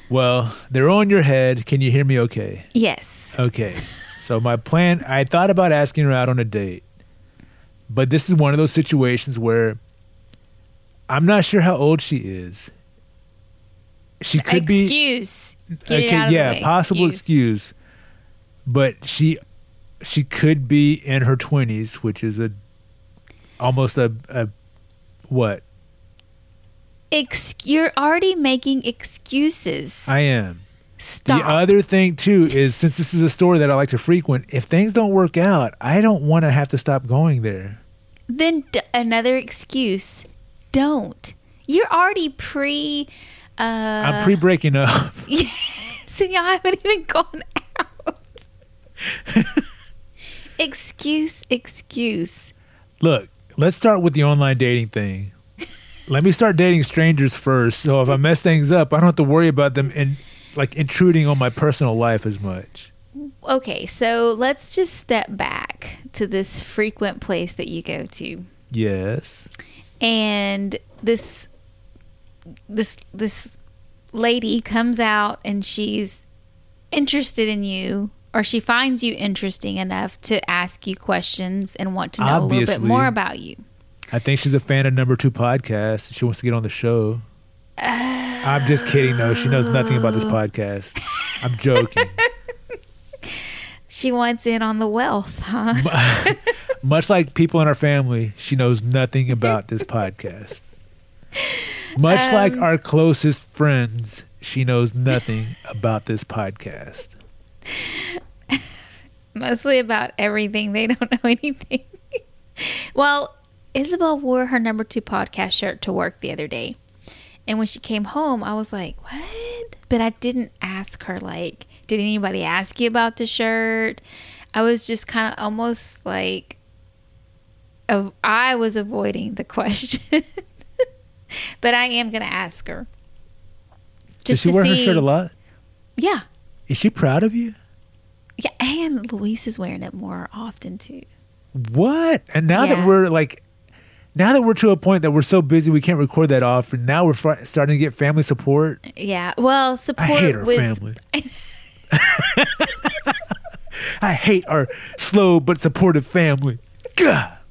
Well, they're on your head. Can you hear me okay? Yes. Okay. So my plan, I thought about asking her out on a date. But this is one of those situations where I'm not sure how old she is. She could be excuse. Get it out of yeah, possible excuse. But she she could be in her 20s, which is a almost a, a what? Ex- you're already making excuses. I am. Stop. The other thing too is since this is a store that I like to frequent, if things don't work out, I don't want to have to stop going there. then d- another excuse. Don't. You're already pre. Uh, I'm pre breaking up. Yes, and y'all haven't even gone out. excuse, excuse. Look, let's start with the online dating thing. Let me start dating strangers first, so if I mess things up, I don't have to worry about them and like intruding on my personal life as much. Okay, so let's just step back to this frequent place that you go to. Yes. and this this this lady comes out and she's interested in you or she finds you interesting enough to ask you questions and want to know a little bit more about you. I think she's a fan of number two podcast. She wants to get on the show. I'm just kidding. No, she knows nothing about this podcast. I'm joking. She wants in on the wealth, huh? Much like people in our family, she knows nothing about this podcast. Much Um, like our closest friends, she knows nothing about this podcast. Mostly about everything. They don't know anything. well, Isabel wore her number two podcast shirt to work the other day. And when she came home, I was like, what? But I didn't ask her, like, did anybody ask you about the shirt? I was just kind of almost like, of, I was avoiding the question. but I am going to ask her. Does she wear her shirt a lot? Yeah. Is she proud of you? Yeah. And Luis is wearing it more often, too. What? And now Yeah. that we're like, now that we're to a point that we're so busy we can't record that often, now we're fr- starting to get family support. Yeah. Well, support I hate our with family. I hate our slow but supportive family.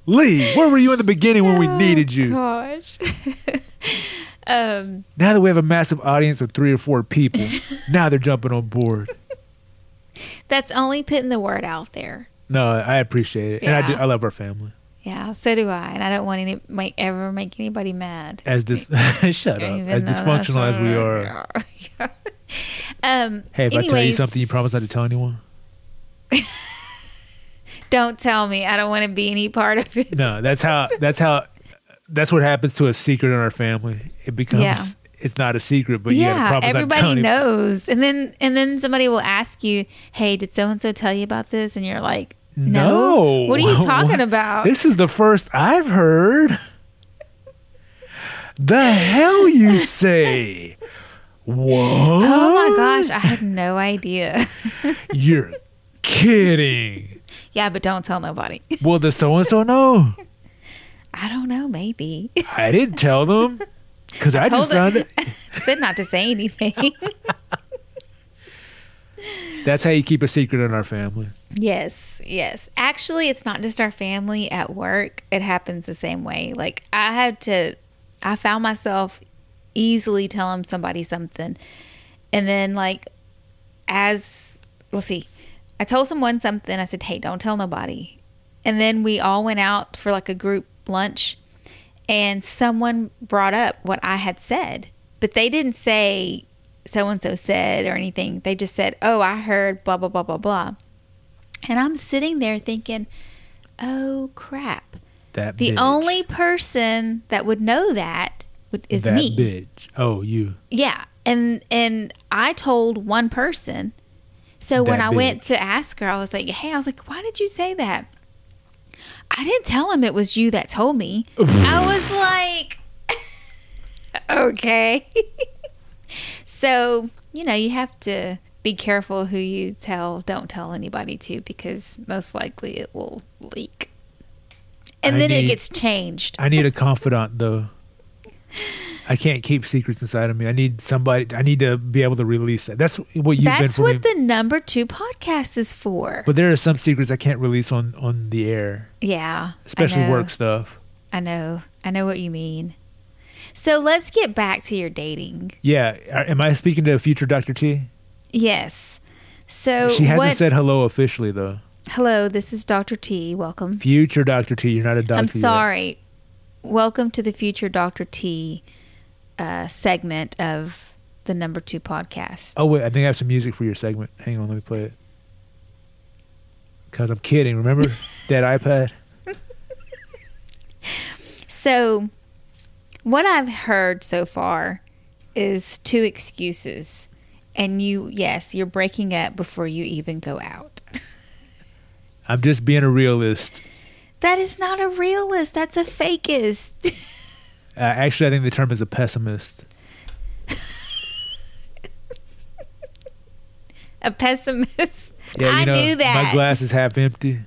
Golly, where were you in the beginning when we Oh, needed you? Gosh. um, Now that we have a massive audience of three or four people, now they're jumping on board. that's only putting the word out there. No, I appreciate it, and I do. I love our family. Yeah, so do I, and I don't want any make ever make anybody mad. As dis- shut up, Even as dysfunctional as we are. um, Hey, if I tell you something, you promise not to tell anyone. Don't tell me. I don't want to be any part of it. No, that's how. That's how. That's what happens to a secret in our family. It becomes. Yeah. It's not a secret, but yeah, yeah, promise not to everybody knows, and then and then somebody will ask you, "Hey, did so and so tell you about this?" And you're like, "No, No. what are you talking about?" This is the first I've heard. The hell you say? What? oh my gosh, I had no idea. You're kidding. Yeah, but don't tell nobody. Well, does so and so know? I don't know, maybe. I didn't tell them because I, just found it. said not to say anything. That's how you keep a secret in our family. yes, yes. Actually, it's not just our family at work. It happens the same way. Like I had to I found myself easily telling somebody something. And then like as let's see. I told someone something. I said, "Hey, don't tell nobody." And then we all went out for like a group lunch and someone brought up what I had said, but they didn't say so and so said or anything. They just said, "Oh, I heard blah blah blah blah blah." And I'm sitting there thinking, "Oh crap. That The bitch. only person that would know that is that me." bitch. Oh, you. Yeah. And and I told one person. So when I went to ask her, I was like, "Hey, I was like, why did you say that?" I didn't tell him it was you that told me. I was like, okay. so, you know, you have to be careful who you tell, don't tell anybody to, because most likely it will leak. And I then it gets changed. I need a confidant though. I can't keep secrets inside of me. I need somebody. I need to be able to release that. That's what you've been That's for what me. the number two podcast is for. but there are some secrets I can't release on on the air, yeah. Especially work stuff. I know. I know what you mean. So let's get back to your dating. Yeah, uh, am I speaking to future Dr. T? Yes. So she hasn't what? said hello officially though. Hello, this is Dr. T. Welcome. Future Dr. T, you're not a doctor. I'm yet. sorry. Welcome to the future Dr. T uh, segment of the number two podcast. Oh wait, I think I have some music for your segment. Hang on, let me play it. Cause I'm kidding. Remember that iPad? So, what I've heard so far is two excuses. And you, yes, you're breaking up before you even go out. I'm just being a realist. That is not a realist. That's a fakeist. Uh, actually, I think the term is a pessimist. a pessimist. Yeah, you I know, knew that. My glass is half empty.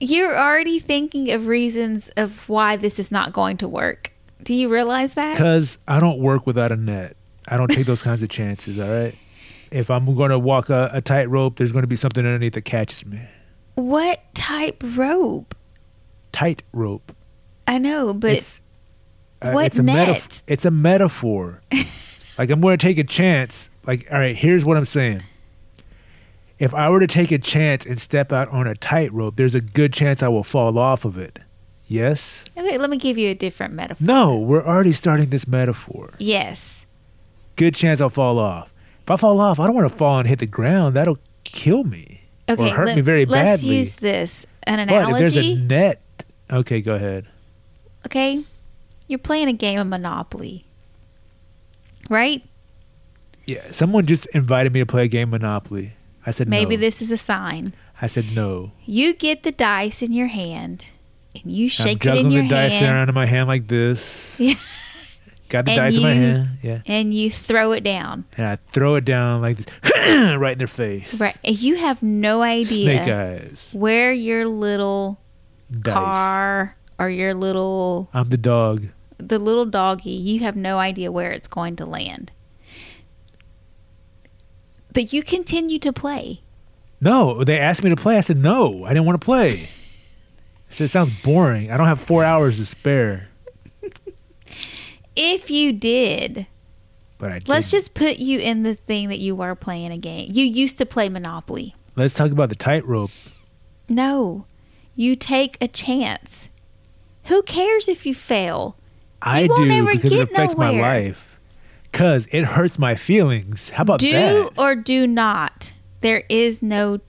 You're already thinking of reasons of why this is not going to work. Do you realize that? Because I don't work without a net. I don't take those kinds of chances, all right? If I'm going to walk a, a tightrope, there's going to be something underneath that catches me. What type rope? Tightrope. I know, but it's, uh, what it's a net? metaf- It's a metaphor. like, I'm going to take a chance. Like, all right, here's what I'm saying. If I were to take a chance and step out on a tightrope, there's a good chance I will fall off of it. Yes? okay, let me give you a different metaphor. No, we're already starting this metaphor. Yes. good chance I'll fall off. If I fall off, I don't want to fall and hit the ground. That'll kill me Okay, or hurt let, me very let's badly. use this an analogy. but if there's a net, okay, go ahead. okay, you're playing a game of Monopoly, right? Yeah, someone just invited me to play a game of Monopoly. I said Maybe no. this is a sign. I said no. You get the dice in your hand, and you I'm shake it in your hand. juggling the dice around in my hand like this. Yeah. Got the And dice in my hand. Yeah, and you throw it down. and I throw it down like this, right in their face. Right. And you have no idea Snake eyes. where your little Dice. car or your little I'm the dog. the little doggy, you have no idea where it's going to land. But you continue to play. No, they asked me to play. I said no. I didn't want to play. I said it sounds boring. I don't have four hours to spare. If you did, But I let's didn't. just put you in the thing that you were playing a game. You used to play Monopoly. let's talk about the tightrope. No, you take a chance. Who cares if you fail? I won't do ever because it affects my life. Cause it hurts my feelings. How about do that? Do or do not. There is no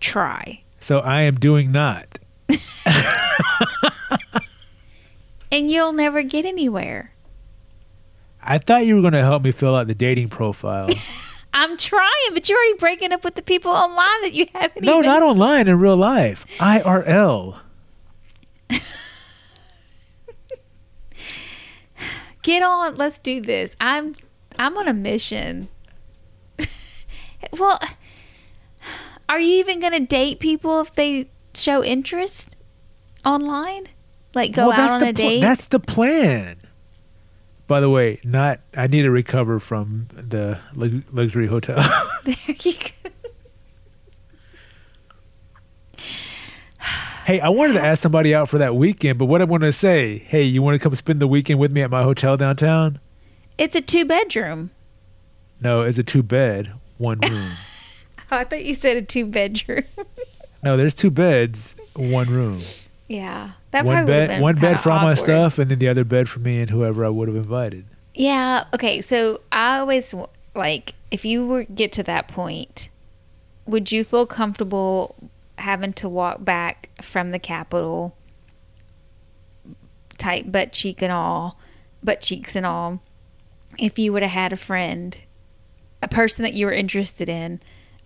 try. So I am doing not. And you'll never get anywhere. I thought you were going to help me fill out the dating profile. I'm trying, but you're already breaking up with the people online that you haven't no, even. not online in real life. IRL. Get on. Let's do this. I'm I'm on a mission. well, are you even going to date people if they show interest online? Like go well, out on a pl- date? That's the plan. By the way, not. I need to recover from the lux- luxury hotel. there you go. hey, I wanted to ask somebody out for that weekend, but what I want to say, hey, you want to come spend the weekend with me at my hotel downtown? It's a two bedroom. No, it's a two bed, one room. Oh, I thought you said a two bedroom. no, there's two beds, one room. yeah, that one bed, been one bed for all my stuff, and then the other bed for me and whoever I would have invited. Yeah. Okay. So I always like if you were get to that point, would you feel comfortable having to walk back from the Capitol, tight butt cheek and all, butt cheeks and all, if you would have had a friend, a person that you were interested in,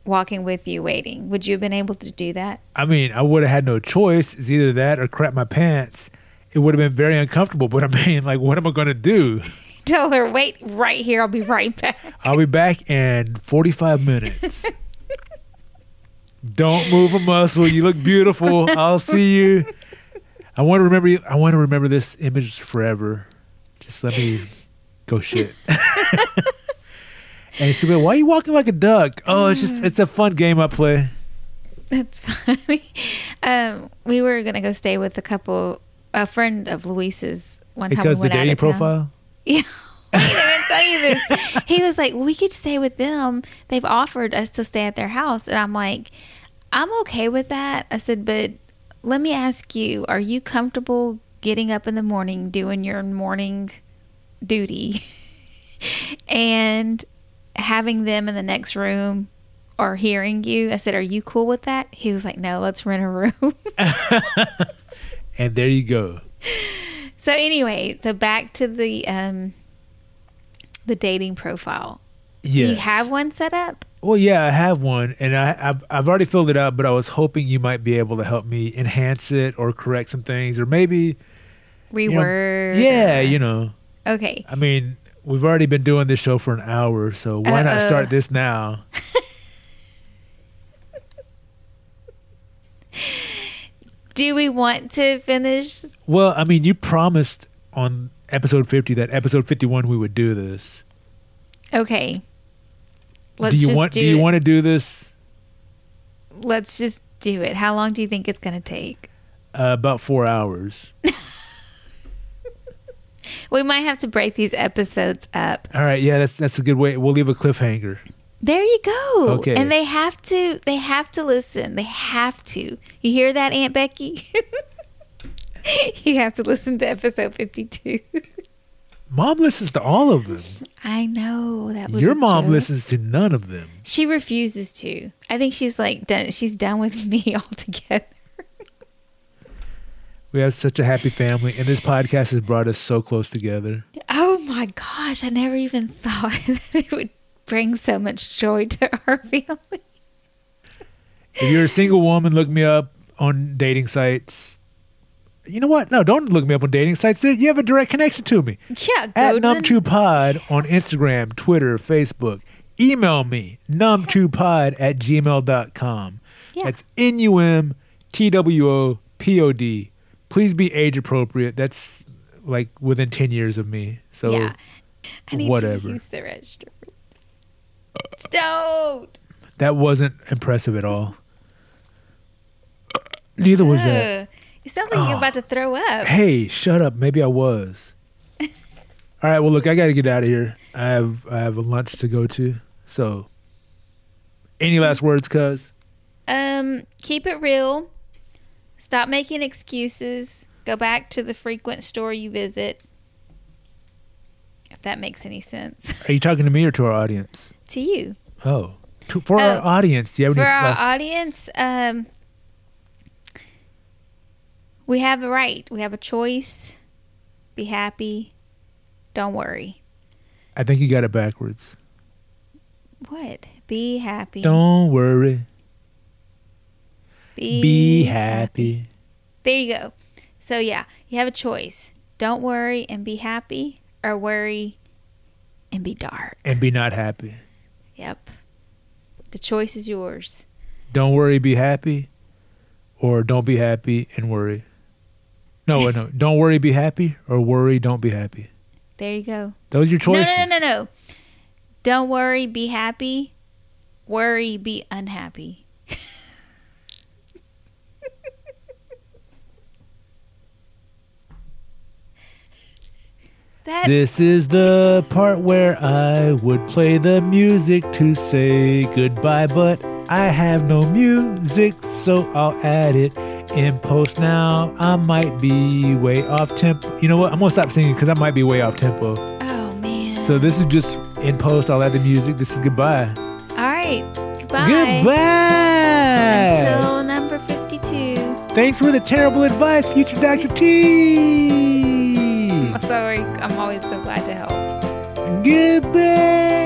walking with you waiting. Would you have been able to do that? I mean, I would have had no choice. It's either that or crap my pants. It would have been very uncomfortable. But I mean, like, what am I going to do? Tell her, wait right here. I'll be right back. I'll be back in 45 minutes. Don't move a muscle. You look beautiful. I'll see you. I want to remember you. I want to remember this image forever. Just let me go shit. and be like, why are you walking like a duck? Oh, it's just, it's a fun game I play. That's funny. Um, we were gonna go stay with a couple, a friend of Luis's. One time Because we the went out dating of town. profile? Yeah. Wait, I'm gonna tell you this. He was like, "We could stay with them. They've offered us to stay at their house," and I'm like, "I'm okay with that." I said, "But let me ask you: Are you comfortable getting up in the morning, doing your morning duty, and having them in the next room?" Or hearing you, I said, "Are you cool with that?" He was like, "No, let's rent a room." And there you go. So anyway, so back to the um the dating profile. Do you have one set up? Well, yeah, I have one, and I, I've I've already filled it out. But I was hoping you might be able to help me enhance it or correct some things, or maybe you know, yeah, you know. Okay. I mean, we've already been doing this show for an hour, so why not Uh-oh. start this now? Do we want to finish? Well, I mean, you promised on episode fifty that episode fifty-one we would do this. Okay. Let's do you just want? do, Do you it. want to do this? Let's just do it. How long do you think it's going to take? Uh, about four hours. We might have to break these episodes up. All right, yeah, that's that's a good way. We'll leave a cliffhanger. There you go. Okay. And they have to they have to listen. They have to. You hear that, Aunt Becky? you have to listen to episode 52. Mom listens to all of them. I know that was Your mom joke. listens to none of them. She refuses to. I think she's like done. She's done with me altogether. We have such a happy family, and this podcast has brought us so close together. Oh my gosh! I never even thought that it would bring so much joy to our family. If you're a single woman, look me up on dating sites. You know what? No, don't look me up on dating sites. You have a direct connection to me. Yeah, go At to the- Num2Pod on Instagram, Twitter, Facebook. Email me, num2pod at gmail.com. Yeah. That's N U M T W O P O D. Please be age appropriate. That's like within 10 years of me. So yeah. I need whatever. to use the restroom. Don't. that wasn't impressive at all. Neither was that. It sounds like you're Oh. about to throw up. Hey, shut up. Maybe I was. All right. Well, look, I got to get out of here. I have I have a lunch to go to. So, any last words, cuz? Um, keep it real. Stop making excuses. Go back to the frequent store you visit. If that makes any sense Are you talking to me or to our audience? to you. Oh, to, for Oh, our audience. Do you have For any our last? audience, um, we have a right. We have a choice. Be happy. Don't worry. I think you got it backwards. What? Be happy. Don't worry. Be, Be happy. There you go. So yeah, you have a choice. Don't worry and be happy, or worry and be dark. And be not happy. Yep. The choice is yours. Don't worry, be happy. Or don't be happy and worry. No, no. Don't worry, be happy. Or worry, don't be happy. There you go. Those are your No, choices. no, no, no, no. Don't worry, be happy. Worry, be unhappy. That This is the part where I would play the music to say goodbye, but I have no music, so I'll add it in post now. I might be way off tempo. You know what? I'm gonna stop singing because I might be way off tempo. Oh man. So this is just in post. I'll add the music. This is goodbye. All right. Goodbye. Goodbye. Until number 52. Thanks for the terrible advice, future Dr. T. I'm sorry. I'm always so glad to help. Goodbye.